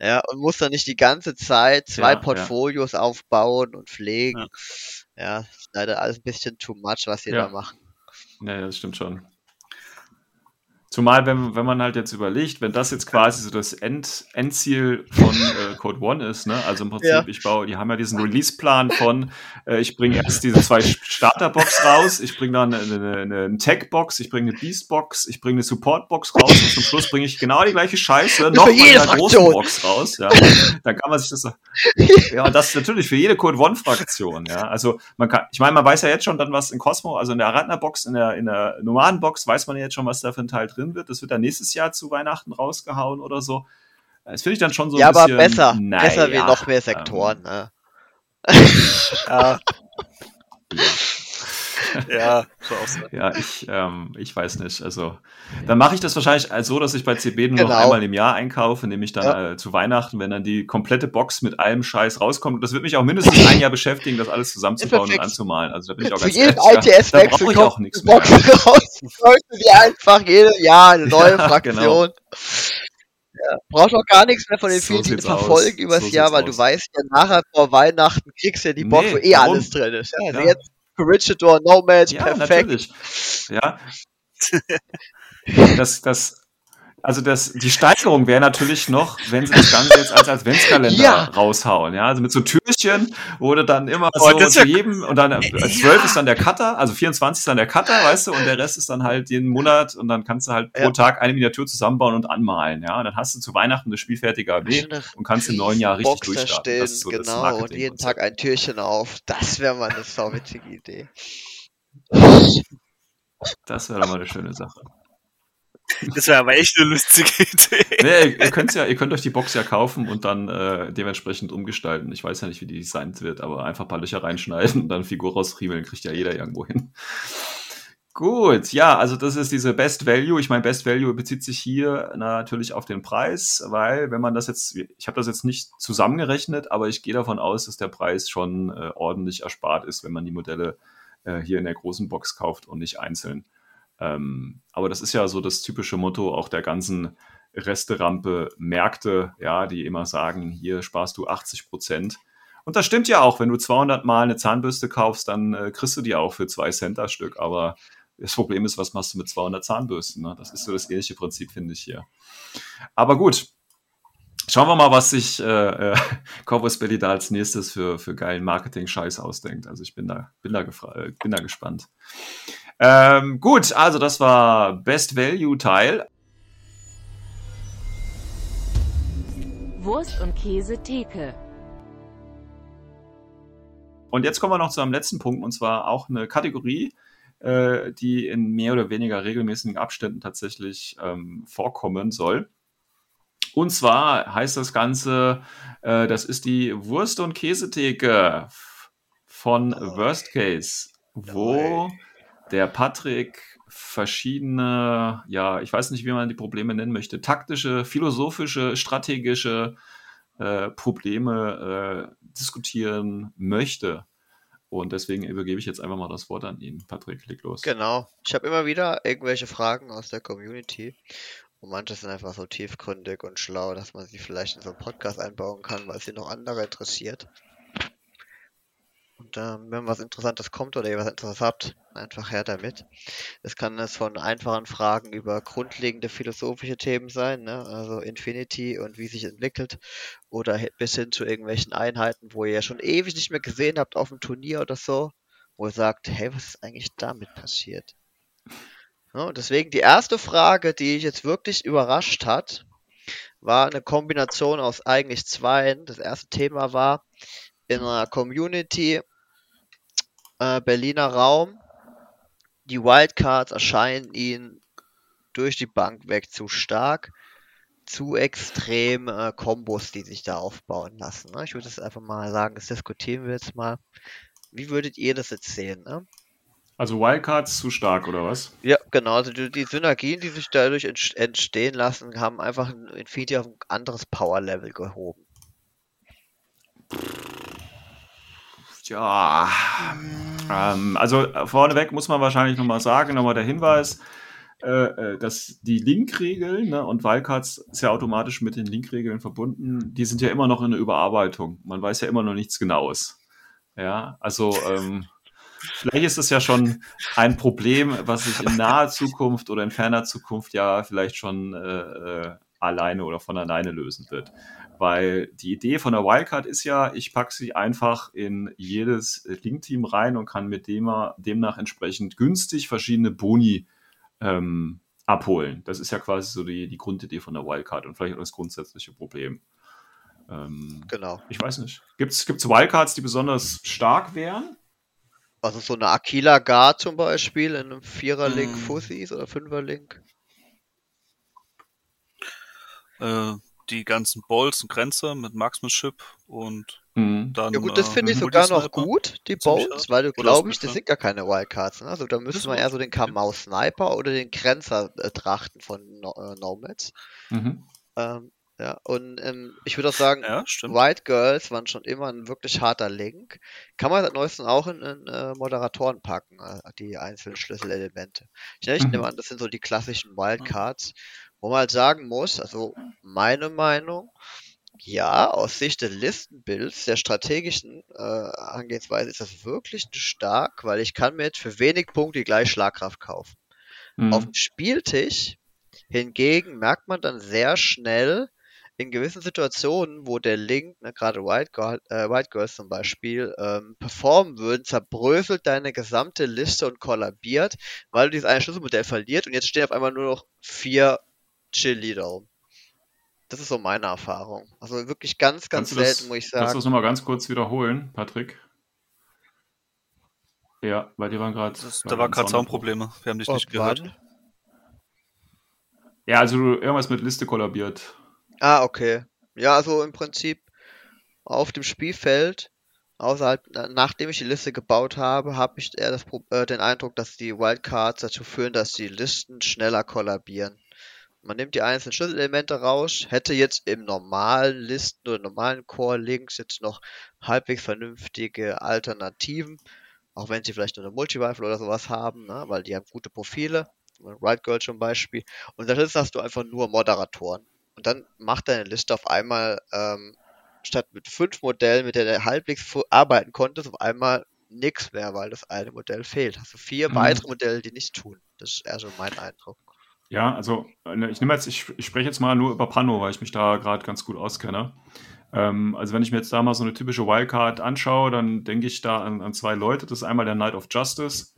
Ja, und muss dann nicht die ganze Zeit zwei Ja, ja. Portfolios aufbauen und pflegen. Ja, das ist leider alles ein bisschen too much, was sie Ja. da machen. Ja, das stimmt schon. Zumal, wenn, wenn man halt jetzt überlegt, wenn das jetzt quasi so das End, Endziel von äh, Code One ist, ne? also im Prinzip, Ja. ich baue, die haben ja diesen Release-Plan von, äh, ich bringe erst diese zwei Starter-Box raus, ich bringe dann eine, eine, eine Tech-Box, ich bringe eine Beast-Box, ich bringe eine Support-Box raus und zum Schluss bringe ich genau die gleiche Scheiße noch in einer großen. Box raus. Ja. Dann kann man sich das so, ja, das natürlich für jede Code One-Fraktion, ja. Also man kann, ich meine, man weiß ja jetzt schon dann, was in Cosmo, also in der Aratna-Box, in der, in der normalen Box weiß man ja jetzt schon, was da für ein Teil drin drin wird. Das wird dann nächstes Jahr zu Weihnachten rausgehauen oder so. Das finde ich dann schon so ja, ein bisschen. aber besser. naja, besser wie noch mehr ähm, Sektoren, ne? Ja. ja, so auch so. Ja, ich, ähm, ich weiß nicht. Also, dann mache ich das wahrscheinlich als so, dass ich bei CB nur noch Genau. einmal im Jahr einkaufe, nämlich dann Ja. äh, zu Weihnachten, wenn dann die komplette Box mit allem Scheiß rauskommt. Das wird mich auch mindestens ein Jahr beschäftigen, das alles zusammenzubauen und anzumalen. Also da bin ich auch Zu ganz jedem ehrlich. Da, brauche ich auch nichts eine mehr. Box raus. Holst du dir einfach jedes Jahr eine neue Ja, genau. Fraktion. Ja, brauchst auch gar nichts mehr von den So vielen, die sieht's verfolgen aus. übers So Jahr, weil du aus. weißt ja nachher vor Weihnachten kriegst du ja die Box, Nee, wo eh warum? alles drin ist. Ja, also Ja. jetzt Corregidor, Nomads, Ja, perfekt. natürlich. Ja. Das, das, also das, die Steigerung wäre natürlich noch, wenn sie das Ganze jetzt als Adventskalender Ja. raushauen, ja, also mit so Türchen, wo du dann immer Oh, so das zu wär- jedem, und dann, äh, 12 ist dann der Cutter, also 24 ist dann der Cutter, weißt du, und der Rest ist dann halt jeden Monat, und dann kannst du halt pro Ja. Tag eine Miniatur zusammenbauen und anmalen, ja, und dann hast du zu Weihnachten eine spielfertige Armee und kannst im neuen Jahr richtig durchstarten. stehen, Das ist so das genau, und jeden. Tag ein Türchen auf. Das wäre mal eine sauwitzige Idee. Das wäre doch mal eine schöne Sache. Das wäre aber echt eine lustige Idee. Nee, ihr, könnt's ja, ihr könnt euch die Box ja kaufen und dann äh, dementsprechend umgestalten. Ich weiß ja nicht, wie die designt wird, aber einfach ein paar Löcher reinschneiden und dann Figur rausriemeln, kriegt ja jeder irgendwo hin. Gut, ja, also das ist diese Best Value. Ich meine, Best Value bezieht sich hier natürlich auf den Preis, weil wenn man das jetzt, ich habe das jetzt nicht zusammengerechnet, aber ich gehe davon aus, dass der Preis schon äh, ordentlich erspart ist, wenn man die Modelle äh, hier in der großen Box kauft und nicht einzeln. Ähm, aber das ist ja so das typische Motto auch der ganzen Resterampe Märkte, ja, die immer sagen, hier sparst du 80 Prozent. Und das stimmt ja auch, wenn du 200 Mal eine Zahnbürste kaufst, dann äh, kriegst du die auch für zwei Cent das Stück. Aber das Problem ist, was machst du mit 200 Zahnbürsten? Ne? Das ist so das ähnliche Prinzip, finde ich hier. Aber gut, schauen wir mal, was sich äh, äh, Corvus Belly da als nächstes für, für geilen Marketing-Scheiß ausdenkt. Also ich bin da, bin da, äh, bin da gespannt. Ähm, gut, also das war Best Value Teil. Wurst und Käse Theke. Und jetzt kommen wir noch zu einem letzten Punkt, und zwar auch eine Kategorie, äh, die in mehr oder weniger regelmäßigen Abständen tatsächlich ähm, vorkommen soll. Und zwar heißt das Ganze, äh, das ist die Wurst- und Käsetheke von Worst Case, wo der Patrick verschiedene, ja, ich weiß nicht, wie man die Probleme nennen möchte, taktische, philosophische, strategische äh, Probleme äh, diskutieren möchte. Und deswegen übergebe ich jetzt einfach mal das Wort an ihn. Patrick, leg los. Genau. Ich habe immer wieder irgendwelche Fragen aus der Community. Und manche sind einfach so tiefgründig und schlau, dass man sie vielleicht in so einen Podcast einbauen kann, weil sie noch andere interessiert. Und ähm, wenn was Interessantes kommt oder ihr was Interessantes habt, einfach her damit. Es kann es von einfachen Fragen über grundlegende philosophische Themen sein, ne? also Infinity und wie sich entwickelt, oder bis hin zu irgendwelchen Einheiten, wo ihr ja schon ewig nicht mehr gesehen habt auf dem Turnier oder so, wo ihr sagt, hey, was ist eigentlich damit passiert? Ja, und deswegen die erste Frage, die ich jetzt wirklich überrascht hat, war eine Kombination aus eigentlich zweien. Das erste Thema war in einer Community äh, Berliner Raum. Die Wildcards erscheinen ihnen durch die Bank weg zu stark, zu extrem äh, Kombos, die sich da aufbauen lassen. Ne? Ich würde es einfach mal sagen, das diskutieren wir jetzt mal. Wie würdet ihr das jetzt sehen? Ne? Also Wildcards zu stark, oder was? Ja, genau. Also die, die Synergien, die sich dadurch entst- entstehen lassen, haben einfach ein Infinity auf ein anderes Power-Level gehoben. Ja, ähm, also vorneweg muss man wahrscheinlich nochmal sagen, nochmal der Hinweis, äh, äh, dass die Link-Regeln ne, und Wildcards ist ja automatisch mit den Link-Regeln verbunden, die sind ja immer noch in der Überarbeitung. Man weiß ja immer noch nichts Genaues. Ja, also ähm, vielleicht ist es ja schon ein Problem, was sich in naher Zukunft oder in ferner Zukunft ja vielleicht schon äh, äh, alleine oder von alleine lösen wird. Weil die Idee von der Wildcard ist ja, ich packe sie einfach in jedes Link-Team rein und kann mit dem, demnach entsprechend günstig verschiedene Boni ähm, abholen. Das ist ja quasi so die, die Grundidee von der Wildcard und vielleicht auch das grundsätzliche Problem. Ähm, Genau. ich weiß nicht. Gibt es Wildcards, die besonders stark wären? Also so eine Aquila Guard zum Beispiel in einem Vierer-Link. Fussis oder Fünfer-Link. äh, die ganzen Balls und Grenze mit Marksmanship und Mhm. dann. Ja gut, das äh, finde ich sogar noch gut, die hart. weil du glaube ich, das sind gar keine Wildcards. Ne? Also da müsste man eher so den Kamau Sniper oder den Grenzer äh, trachten von no äh, Nomads. Mhm. Ähm, ja, und ähm, ich würde auch sagen, Ja. White Girls waren schon immer ein wirklich harter Link. Kann man seit neuestem auch in, in äh, Moderatoren packen, äh, die einzelnen Schlüsselelemente. Ich, ne, ich Mhm. nehme an, das sind so die klassischen Wildcards, wo man halt sagen muss, also meine Meinung, ja, aus Sicht des Listenbilds, der strategischen äh, Angehensweise ist das wirklich stark, weil ich kann mir jetzt für wenig Punkte gleich Schlagkraft kaufen. Auf Mhm. dem Spieltisch hingegen merkt man dann sehr schnell in gewissen Situationen, wo der Link, ne, gerade White, Girl, äh, White Girls zum Beispiel, ähm, performen würden, zerbröselt deine gesamte Liste und kollabiert, weil du dieses eine Schlüsselmodell verliert und jetzt stehen auf einmal nur noch vier Chill-Leader rum. Das ist so meine Erfahrung. Also wirklich ganz, ganz Kannst du das, selten, muss ich kannst du sagen. das nochmal ganz kurz wiederholen, Patrick? Ja, bei dir waren gerade. Da war gerade Soundprobleme. Wir haben dich nicht Ob gehört. wann? Ja, also irgendwas mit Liste kollabiert. Ah, okay. Ja, also im Prinzip auf dem Spielfeld, außerhalb, na- nachdem ich die Liste gebaut habe, habe ich eher das, äh, den Eindruck, dass die Wildcards dazu führen, dass die Listen schneller kollabieren. Man nimmt die einzelnen Schlüsselelemente raus, hätte jetzt im normalen Listen oder normalen Core-Links jetzt noch halbwegs vernünftige Alternativen, auch wenn sie vielleicht nur eine Multi-Rifle oder sowas haben, ne, weil die haben gute Profile, Right Girl zum Beispiel. Und stattdessen hast du einfach nur Moderatoren. Und dann macht deine Liste auf einmal, ähm, statt mit fünf Modellen, mit der du halbwegs arbeiten konntest, auf einmal nichts mehr, weil das eine Modell fehlt. Hast du vier Mhm. weitere Modelle, die nichts tun. Das ist eher so mein Eindruck. Ja, also äh, ich nehme jetzt, ich, ich spreche jetzt mal nur über Pano, weil ich mich da gerade ganz gut auskenne. Ähm, also wenn ich mir jetzt da mal so eine typische Wildcard anschaue, dann denke ich da an, an zwei Leute. Das ist einmal der Knight of Justice,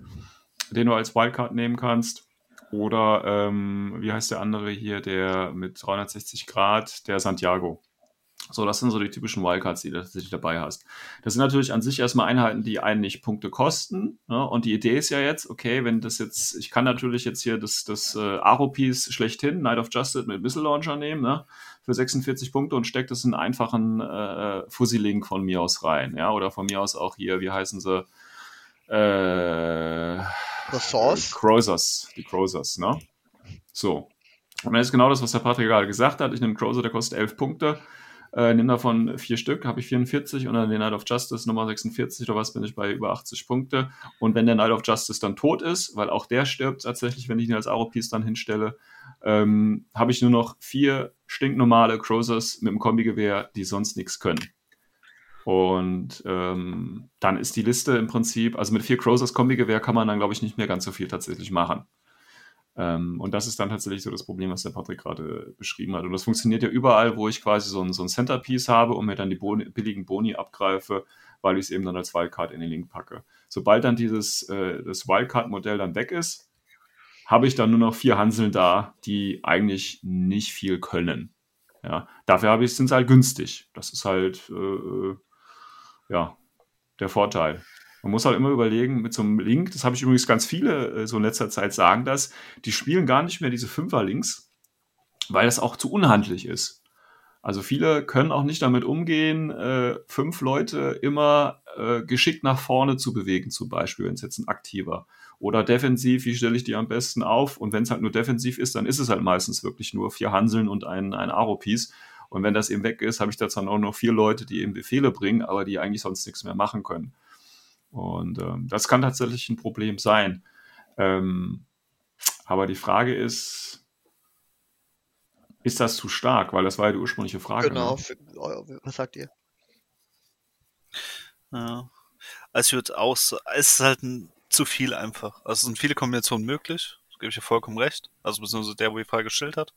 den du als Wildcard nehmen kannst. Oder ähm, wie heißt der andere hier, der mit 360 Grad, der Santiago. So, das sind so die typischen Wildcards, die du tatsächlich dabei hast. Das sind natürlich an sich erstmal Einheiten, die einen nicht Punkte kosten. Ne? Und die Idee ist ja jetzt, okay, wenn das jetzt, ich kann natürlich jetzt hier das, das äh, Aro-Piece schlechthin, Knight of Justice mit Missile Launcher nehmen, ne? für 46 Punkte und steckt das in einen einfachen äh, Fuzzy-Link von mir aus rein. Ja? Oder von mir aus auch hier, wie heißen sie? Äh, Ressource? Crozers, die Crozers, ne? So. Und das ist genau das, was der Patrick gerade gesagt hat. Ich nehme einen Crozer, der kostet 11 Punkte. Äh, nehme davon vier Stück, habe ich 44 und dann den Knight of Justice Nummer 46 oder was bin ich bei über 80 Punkte. Und wenn der Knight of Justice dann tot ist, weil auch der stirbt tatsächlich, wenn ich ihn als Aro-Piece dann hinstelle, ähm, habe ich nur noch vier stinknormale Crozers mit dem Kombigewehr, die sonst nichts können. Und ähm, dann ist die Liste im Prinzip, also mit vier Crozers Kombigewehr kann man dann, glaube ich, nicht mehr ganz so viel tatsächlich machen. Ähm, und das ist dann tatsächlich so das Problem, was der Patrick gerade beschrieben hat. Und das funktioniert ja überall, wo ich quasi so ein, so ein Centerpiece habe und mir dann die Boni, billigen Boni abgreife, weil ich es eben dann als Wildcard in den Link packe. Sobald dann dieses äh, Wildcard-Modell dann weg ist, habe ich dann nur noch vier Hanseln da, die eigentlich nicht viel können. Ja, dafür habe ich, sind sie halt günstig. Das ist halt äh, ja der Vorteil. Man muss halt immer überlegen, mit so einem Link, das habe ich übrigens ganz viele äh, so in letzter Zeit sagen das, die spielen gar nicht mehr diese Fünfer-Links, weil das auch zu unhandlich ist. Also viele können auch nicht damit umgehen, äh, fünf Leute immer äh, geschickt nach vorne zu bewegen, zum Beispiel, wenn es jetzt ein aktiver. Oder defensiv, wie stelle ich die am besten auf? Und wenn es halt nur defensiv ist, dann ist es halt meistens wirklich nur vier Hanseln und ein, ein Aro-Piece. Und wenn das eben weg ist, habe ich da dann auch noch vier Leute, die eben Befehle bringen, aber die eigentlich sonst nichts mehr machen können. Und ähm, das kann tatsächlich ein Problem sein. Ähm, aber die Frage ist, ist das zu stark? Weil das war ja die ursprüngliche Frage. Genau. Ne? Für, eu- was sagt ihr? Ja. Also ich würde auch, es ist halt ein, zu viel einfach. Also es sind viele Kombinationen möglich, da gebe ich dir vollkommen recht. Also beziehungsweise der, wo die Frage gestellt hat.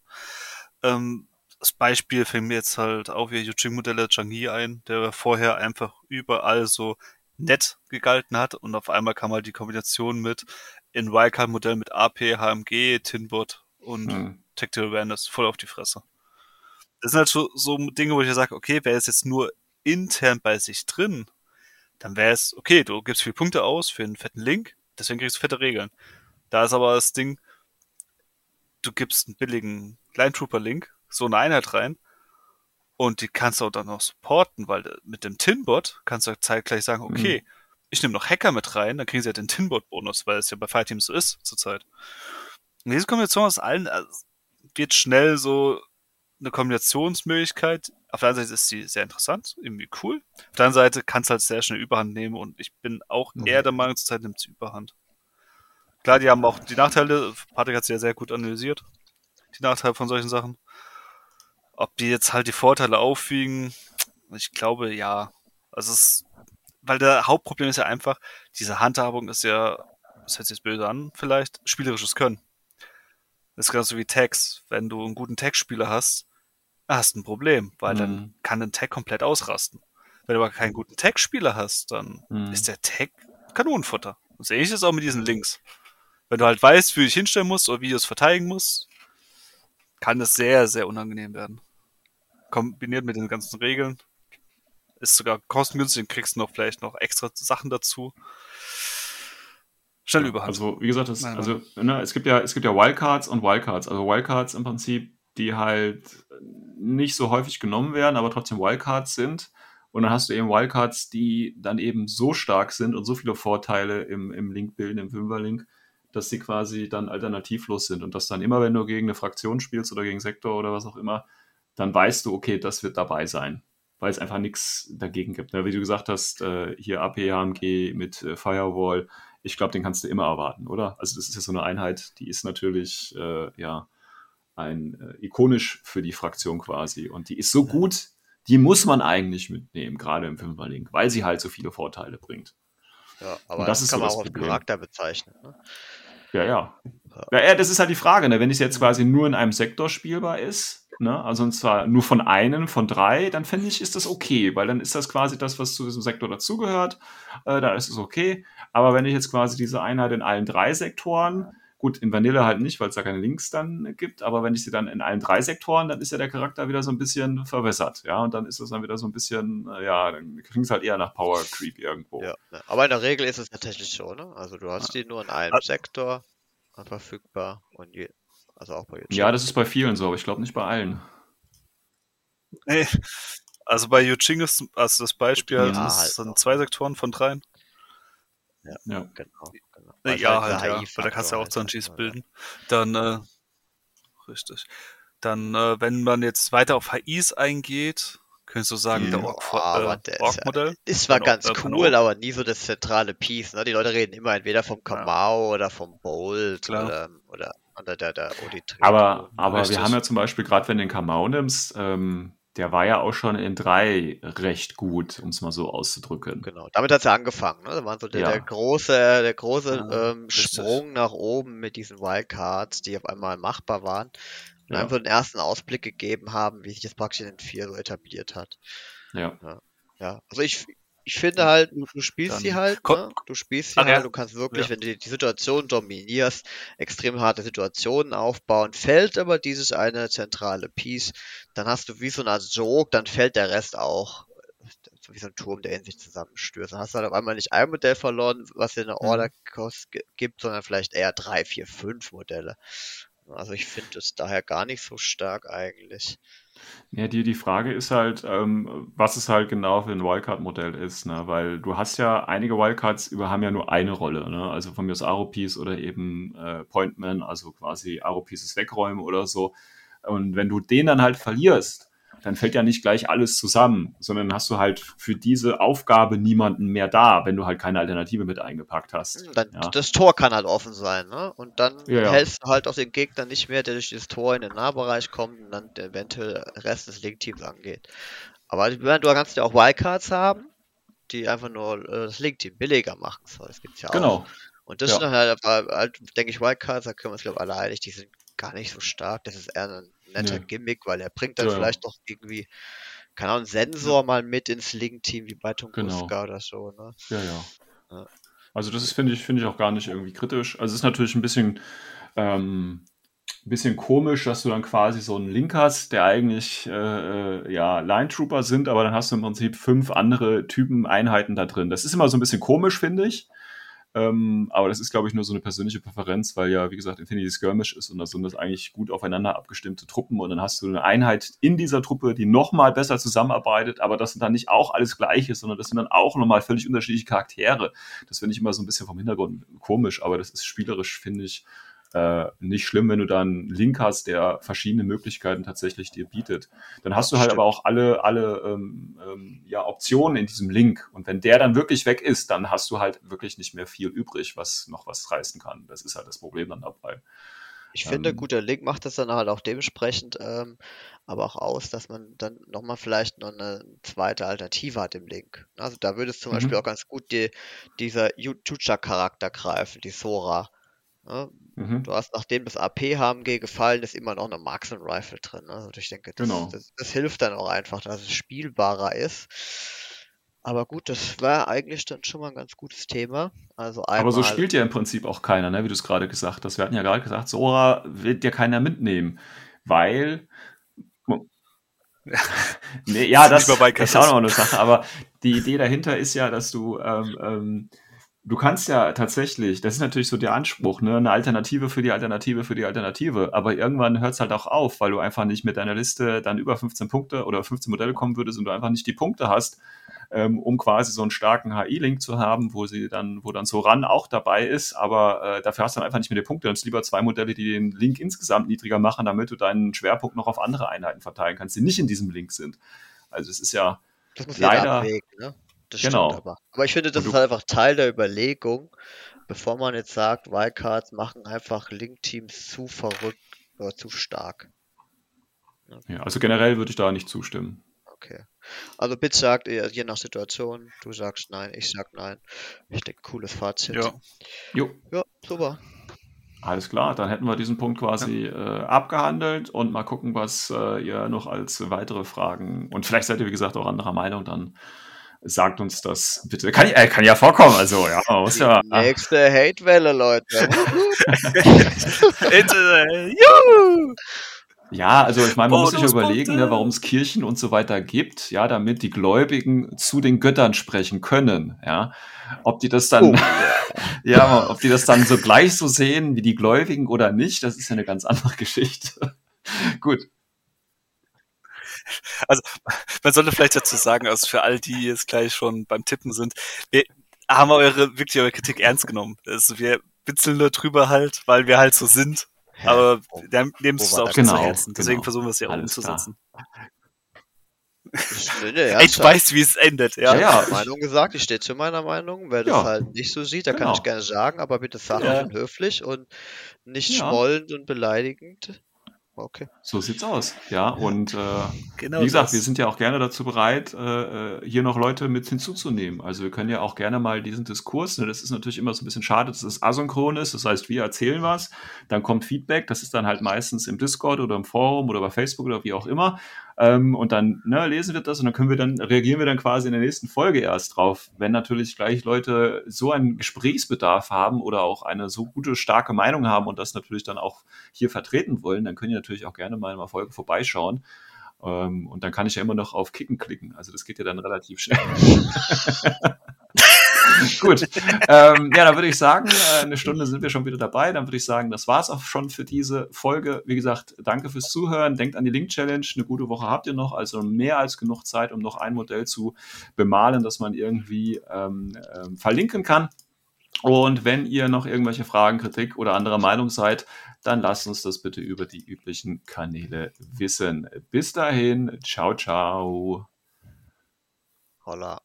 Ähm, das Beispiel fängt mir jetzt halt auch wie Yuching-Modelle Changi ein, der vorher einfach überall so nett gegalten hat und auf einmal kam halt die Kombination mit in Wildcard-Modell mit AP, HMG, Tinbot und Hm. Tactical Awareness voll auf die Fresse. Das sind halt so, so Dinge, wo ich ja sage, okay, wäre es jetzt nur intern bei sich drin, dann wäre es, okay, du gibst viele Punkte aus für einen fetten Link, deswegen kriegst du fette Regeln. Da ist aber das Ding, du gibst einen billigen Line Trooper Link, so eine Einheit rein. Und die kannst du auch dann noch supporten, weil äh, mit dem Tinbot kannst du zeitgleich sagen, okay, mhm. ich nehme noch Hacker mit rein, dann kriegen sie ja den Tinbot-Bonus, weil es ja bei Fireteams so ist zurzeit. Und diese Kombination aus allen also, wird schnell so eine Kombinationsmöglichkeit. Auf der einen Seite ist sie sehr interessant, irgendwie cool. Auf der anderen Seite kann es halt sehr schnell Überhand nehmen und ich bin auch mhm. eher der Meinung, zurzeit nimmt sie Überhand. Klar, die haben auch die Nachteile, Patrick hat sie ja sehr gut analysiert, die Nachteile von solchen Sachen. Ob die jetzt halt die Vorteile aufwiegen, ich glaube ja. Also es, weil der Hauptproblem ist ja einfach, diese Handhabung ist ja, das hört sich jetzt böse an, vielleicht, spielerisches Können. Das ist genauso wie Tags. Wenn du einen guten Tag-Spieler hast, hast du ein Problem, weil mhm. dann kann ein Tag komplett ausrasten. Wenn du aber keinen guten Tag-Spieler hast, dann mhm. ist der Tag Kanonenfutter. Und sehe ich es auch mit diesen Links. Wenn du halt weißt, wie du dich hinstellen musst oder wie du es verteidigen musst, kann es sehr, sehr unangenehm werden. Kombiniert mit den ganzen Regeln. Ist sogar kostengünstig, kriegst du noch vielleicht noch extra Sachen dazu. Schnell überhand. Also, wie gesagt, das, also, ne, es gibt ja, es gibt ja Wildcards und Wildcards. Also Wildcards im Prinzip, die halt nicht so häufig genommen werden, aber trotzdem Wildcards sind. Und dann hast du eben Wildcards, die dann eben so stark sind und so viele Vorteile im, im Link bilden, im Fünferlink, dass sie quasi dann alternativlos sind. Und dass dann immer, wenn du gegen eine Fraktion spielst oder gegen Sektor oder was auch immer, dann weißt du, okay, das wird dabei sein. Weil es einfach nichts dagegen gibt. Wie du gesagt hast, äh, hier AP, HMG mit äh, Firewall, ich glaube, den kannst du immer erwarten, oder? Also das ist ja so eine Einheit, die ist natürlich äh, ja ein äh, ikonisch für die Fraktion quasi und die ist so gut, die muss man eigentlich mitnehmen, gerade im Fünferlink, weil sie halt so viele Vorteile bringt. Ja, aber und das, das kann so man auch als Charakter bezeichnen. Ne? Ja, ja. Ja, das ist halt die Frage, ne? wenn es jetzt quasi nur in einem Sektor spielbar ist, ne? also und zwar nur von einem, von drei, dann finde ich, ist das okay, weil dann ist das quasi das, was zu diesem Sektor dazugehört, äh, da ist es okay. Aber wenn ich jetzt quasi diese Einheit in allen drei Sektoren, gut, in Vanille halt nicht, weil es da keine Links dann gibt, aber wenn ich sie dann in allen drei Sektoren, dann ist ja der Charakter wieder so ein bisschen verwässert, ja, und dann ist es dann wieder so ein bisschen, äh, ja, dann klingt es halt eher nach Power Creep irgendwo. Ja, aber in der Regel ist es tatsächlich so, ne? Also du hast die nur in einem Sektor verfügbar und je, also auch bei YouTube. Ja, das ist bei vielen so, aber ich glaube nicht bei allen. Nee. Also bei Yuching ist also das Beispiel, ja, halt, halt sind zwei Sektoren von dreien. Ja, ja. genau. Genau. Also ja, halt, ja. Weil da kannst du auch Zanjis halt, bilden. Dann, äh, richtig. Dann, äh, wenn man jetzt weiter auf HIs eingeht, könntest du sagen, der Org-Modell. Org ja, ist zwar ganz äh, cool, aber nie so das zentrale Piece. Ne? Die Leute reden immer entweder vom Kamau ja. oder vom Bolt oder, oder, oder der, der. Aber, aber wir haben ja zum Beispiel, gerade wenn du den Kamau nimmst, ähm, der war ja auch schon in drei recht gut, um es mal so auszudrücken. Genau, damit hat es ja angefangen. Ne? Da war so der, ja. der große, der große ja, ähm, Sprung nach oben mit diesen Wildcards, die auf einmal machbar waren. Und ja. einfach den ersten Ausblick gegeben haben, wie sich das praktisch in den vier so etabliert hat. Ja. Ja, ja. also ich, ich finde halt, du, du spielst sie halt, ne? du spielst sie halt, du kannst wirklich, ja. wenn du die Situation dominierst, extrem harte Situationen aufbauen. Fällt aber dieses eine zentrale Piece, dann hast du wie so Art Sog, dann fällt der Rest auch wie so ein Turm, der in sich zusammenstürzt. Dann hast du halt auf einmal nicht ein Modell verloren, was dir eine mhm. Order Cost gibt, sondern vielleicht eher drei, vier, fünf Modelle. Also ich finde es daher gar nicht so stark eigentlich. Ja, die, die Frage ist halt, ähm, was es halt genau für ein Wildcard-Modell ist, ne? Weil du hast ja, einige Wildcards über haben ja nur eine Rolle, ne? Also von mir aus Aro-Piece oder eben äh, Pointman, also quasi Aro-Pieces wegräumen oder so. Und wenn du den dann halt verlierst, dann fällt ja nicht gleich alles zusammen, sondern hast du halt für diese Aufgabe niemanden mehr da, wenn du halt keine Alternative mit eingepackt hast. Hm, dann, ja. Das Tor kann halt offen sein, ne? Und dann ja, hältst du halt auch den Gegner nicht mehr, der durch dieses Tor in den Nahbereich kommt und dann eventuell Rest des Link-Teams angeht. Aber du kannst ja auch Wildcards haben, die einfach nur äh, das Link-Team billiger machen soll. Das gibt's ja auch. Genau. Und das ja. sind halt, halt, denke ich, Wildcards, da können wir uns, glaube ich, alle einig, die sind gar nicht so stark. Das ist eher ein netter nee. Gimmick, weil er bringt dann ja. vielleicht noch irgendwie, keine Ahnung, Sensor ja. mal mit ins Link-Team wie bei Tunguska genau. oder so. Ne? Ja, ja, ja. Also das ist, finde ich, finde ich auch gar nicht irgendwie kritisch. Also es ist natürlich ein bisschen, ähm, ein bisschen komisch, dass du dann quasi so einen Link hast, der eigentlich äh, äh, ja Line Trooper sind, aber dann hast du im Prinzip fünf andere Typen Einheiten da drin. Das ist immer so ein bisschen komisch, finde ich. Ähm, aber das ist, glaube ich, nur so eine persönliche Präferenz, weil ja, wie gesagt, Infinity Skirmish ist und da sind das eigentlich gut aufeinander abgestimmte Truppen und dann hast du eine Einheit in dieser Truppe, die nochmal besser zusammenarbeitet, aber das sind dann nicht auch alles Gleiche, sondern das sind dann auch nochmal völlig unterschiedliche Charaktere. Das finde ich immer so ein bisschen vom Hintergrund komisch, aber das ist spielerisch, finde ich, äh, nicht schlimm, wenn du da einen Link hast, der verschiedene Möglichkeiten tatsächlich dir bietet. Dann hast du halt Stimmt. aber auch alle, alle ähm, ähm, ja, Optionen in diesem Link. Und wenn der dann wirklich weg ist, dann hast du halt wirklich nicht mehr viel übrig, was noch was reißen kann. Das ist halt das Problem dann dabei. Ich finde, Ähm, guter Link macht das dann halt auch dementsprechend ähm, aber auch aus, dass man dann nochmal vielleicht noch eine zweite Alternative hat im Link. Also da würde es zum Mhm. Beispiel auch ganz gut die, dieser Chucha-Charakter greifen, die Sora. Ne? Mhm. Du hast, nachdem das AP-HMG gefallen ist, immer noch eine Marksman Rifle drin. Ne? Also ich denke, das, Genau. das, das hilft dann auch einfach, dass es spielbarer ist. Aber gut, das war eigentlich dann schon mal ein ganz gutes Thema. Also einmal, Aber so spielt ja im Prinzip auch keiner, ne? wie du es gerade gesagt hast. Wir hatten ja gerade gesagt, Sora wird ja keiner mitnehmen, weil. nee, ja, Das das ist auch noch eine Sache. Aber die Idee dahinter ist ja, dass du. Ähm, ähm, du kannst ja tatsächlich, das ist natürlich so der Anspruch, ne? eine Alternative für die Alternative für die Alternative. Aber irgendwann hört es halt auch auf, weil du einfach nicht mit deiner Liste dann über 15 Punkte oder 15 Modelle kommen würdest und du einfach nicht die Punkte hast, ähm, um quasi so einen starken HI-Link zu haben, wo sie dann, wo dann so ran auch dabei ist, aber äh, dafür hast du dann einfach nicht mehr die Punkte. Dann hast du lieber zwei Modelle, die den Link insgesamt niedriger machen, damit du deinen Schwerpunkt noch auf andere Einheiten verteilen kannst, die nicht in diesem Link sind. Also es ist ja, Leider- abwägen, ne? Das Genau. stimmt aber. Aber ich finde, das ist halt einfach Teil der Überlegung, bevor man jetzt sagt, Wildcards machen einfach Link-Teams zu verrückt oder zu stark. ja, also generell würde ich da nicht zustimmen. Okay. Also Bit sagt, je nach Situation, du sagst nein, ich sag nein. Ich denke, cooles Fazit. Ja. Jo, Ja, super. alles klar, dann hätten wir diesen Punkt quasi äh, abgehandelt und mal gucken, was äh, ihr noch als weitere Fragen und vielleicht seid ihr, wie gesagt, auch anderer Meinung, dann sagt uns das bitte. Kann, äh, kann ja vorkommen, also ja, man muss ja. Die nächste Hate-Welle, Leute. Juhu! Ja, also ich meine, man muss sich überlegen, ne, warum es Kirchen und so weiter gibt, ja, damit die Gläubigen zu den Göttern sprechen können, ja. Ob die das dann, Oh, ja, ob die das dann so gleich so sehen wie die Gläubigen oder nicht, das ist ja eine ganz andere Geschichte. Gut. Man sollte vielleicht dazu sagen, also für all die jetzt gleich schon beim Tippen sind, wir haben eure, wirklich eure Kritik ernst genommen. Also wir bitzeln nur drüber halt, weil wir halt so sind. Hä? Aber wir nehmen es auch nicht zu Genau, Herzen. Deswegen genau. versuchen wir es ja Alles klar. umzusetzen. Ich, du ernsthaft. weißt, wie es endet, ja? Ja, Meinung gesagt, ich stehe zu meiner Meinung. Wer das Ja. halt nicht so sieht, der kann Genau. ich gerne sagen, aber bitte sachlich Ja. und höflich und nicht Ja. schmollend und beleidigend. Okay. So sieht's aus. Ja, und äh, Genau wie gesagt, das. wir sind ja auch gerne dazu bereit, äh, äh, hier noch Leute mit hinzuzunehmen. Also wir können ja auch gerne mal diesen Diskurs, ne, das ist natürlich immer so ein bisschen schade, dass es asynchron ist. Das heißt, wir erzählen was, dann kommt Feedback, das ist dann halt meistens im Discord oder im Forum oder bei Facebook oder wie auch immer. Ähm, und dann ne, lesen wir das und dann können wir dann, reagieren wir dann quasi in der nächsten Folge erst drauf. Wenn natürlich gleich Leute so einen Gesprächsbedarf haben oder auch eine so gute, starke Meinung haben und das natürlich dann auch hier vertreten wollen, dann können die natürlich auch gerne mal in einer Folge vorbeischauen. Ähm, und dann kann ich ja immer noch auf Kicken klicken. Also das geht ja dann relativ schnell. Gut. Ähm, ja, dann würde ich sagen, äh, eine Stunde sind wir schon wieder dabei. Dann würde ich sagen, das war's auch schon für diese Folge. Wie gesagt, danke fürs Zuhören. Denkt an die Link-Challenge. Eine gute Woche habt ihr noch, also mehr als genug Zeit, um noch ein Modell zu bemalen, das man irgendwie ähm, ähm, verlinken kann. Und wenn ihr noch irgendwelche Fragen, Kritik oder anderer Meinung seid, dann lasst uns das bitte über die üblichen Kanäle wissen. Bis dahin, ciao, ciao. Holla.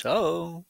Ciao.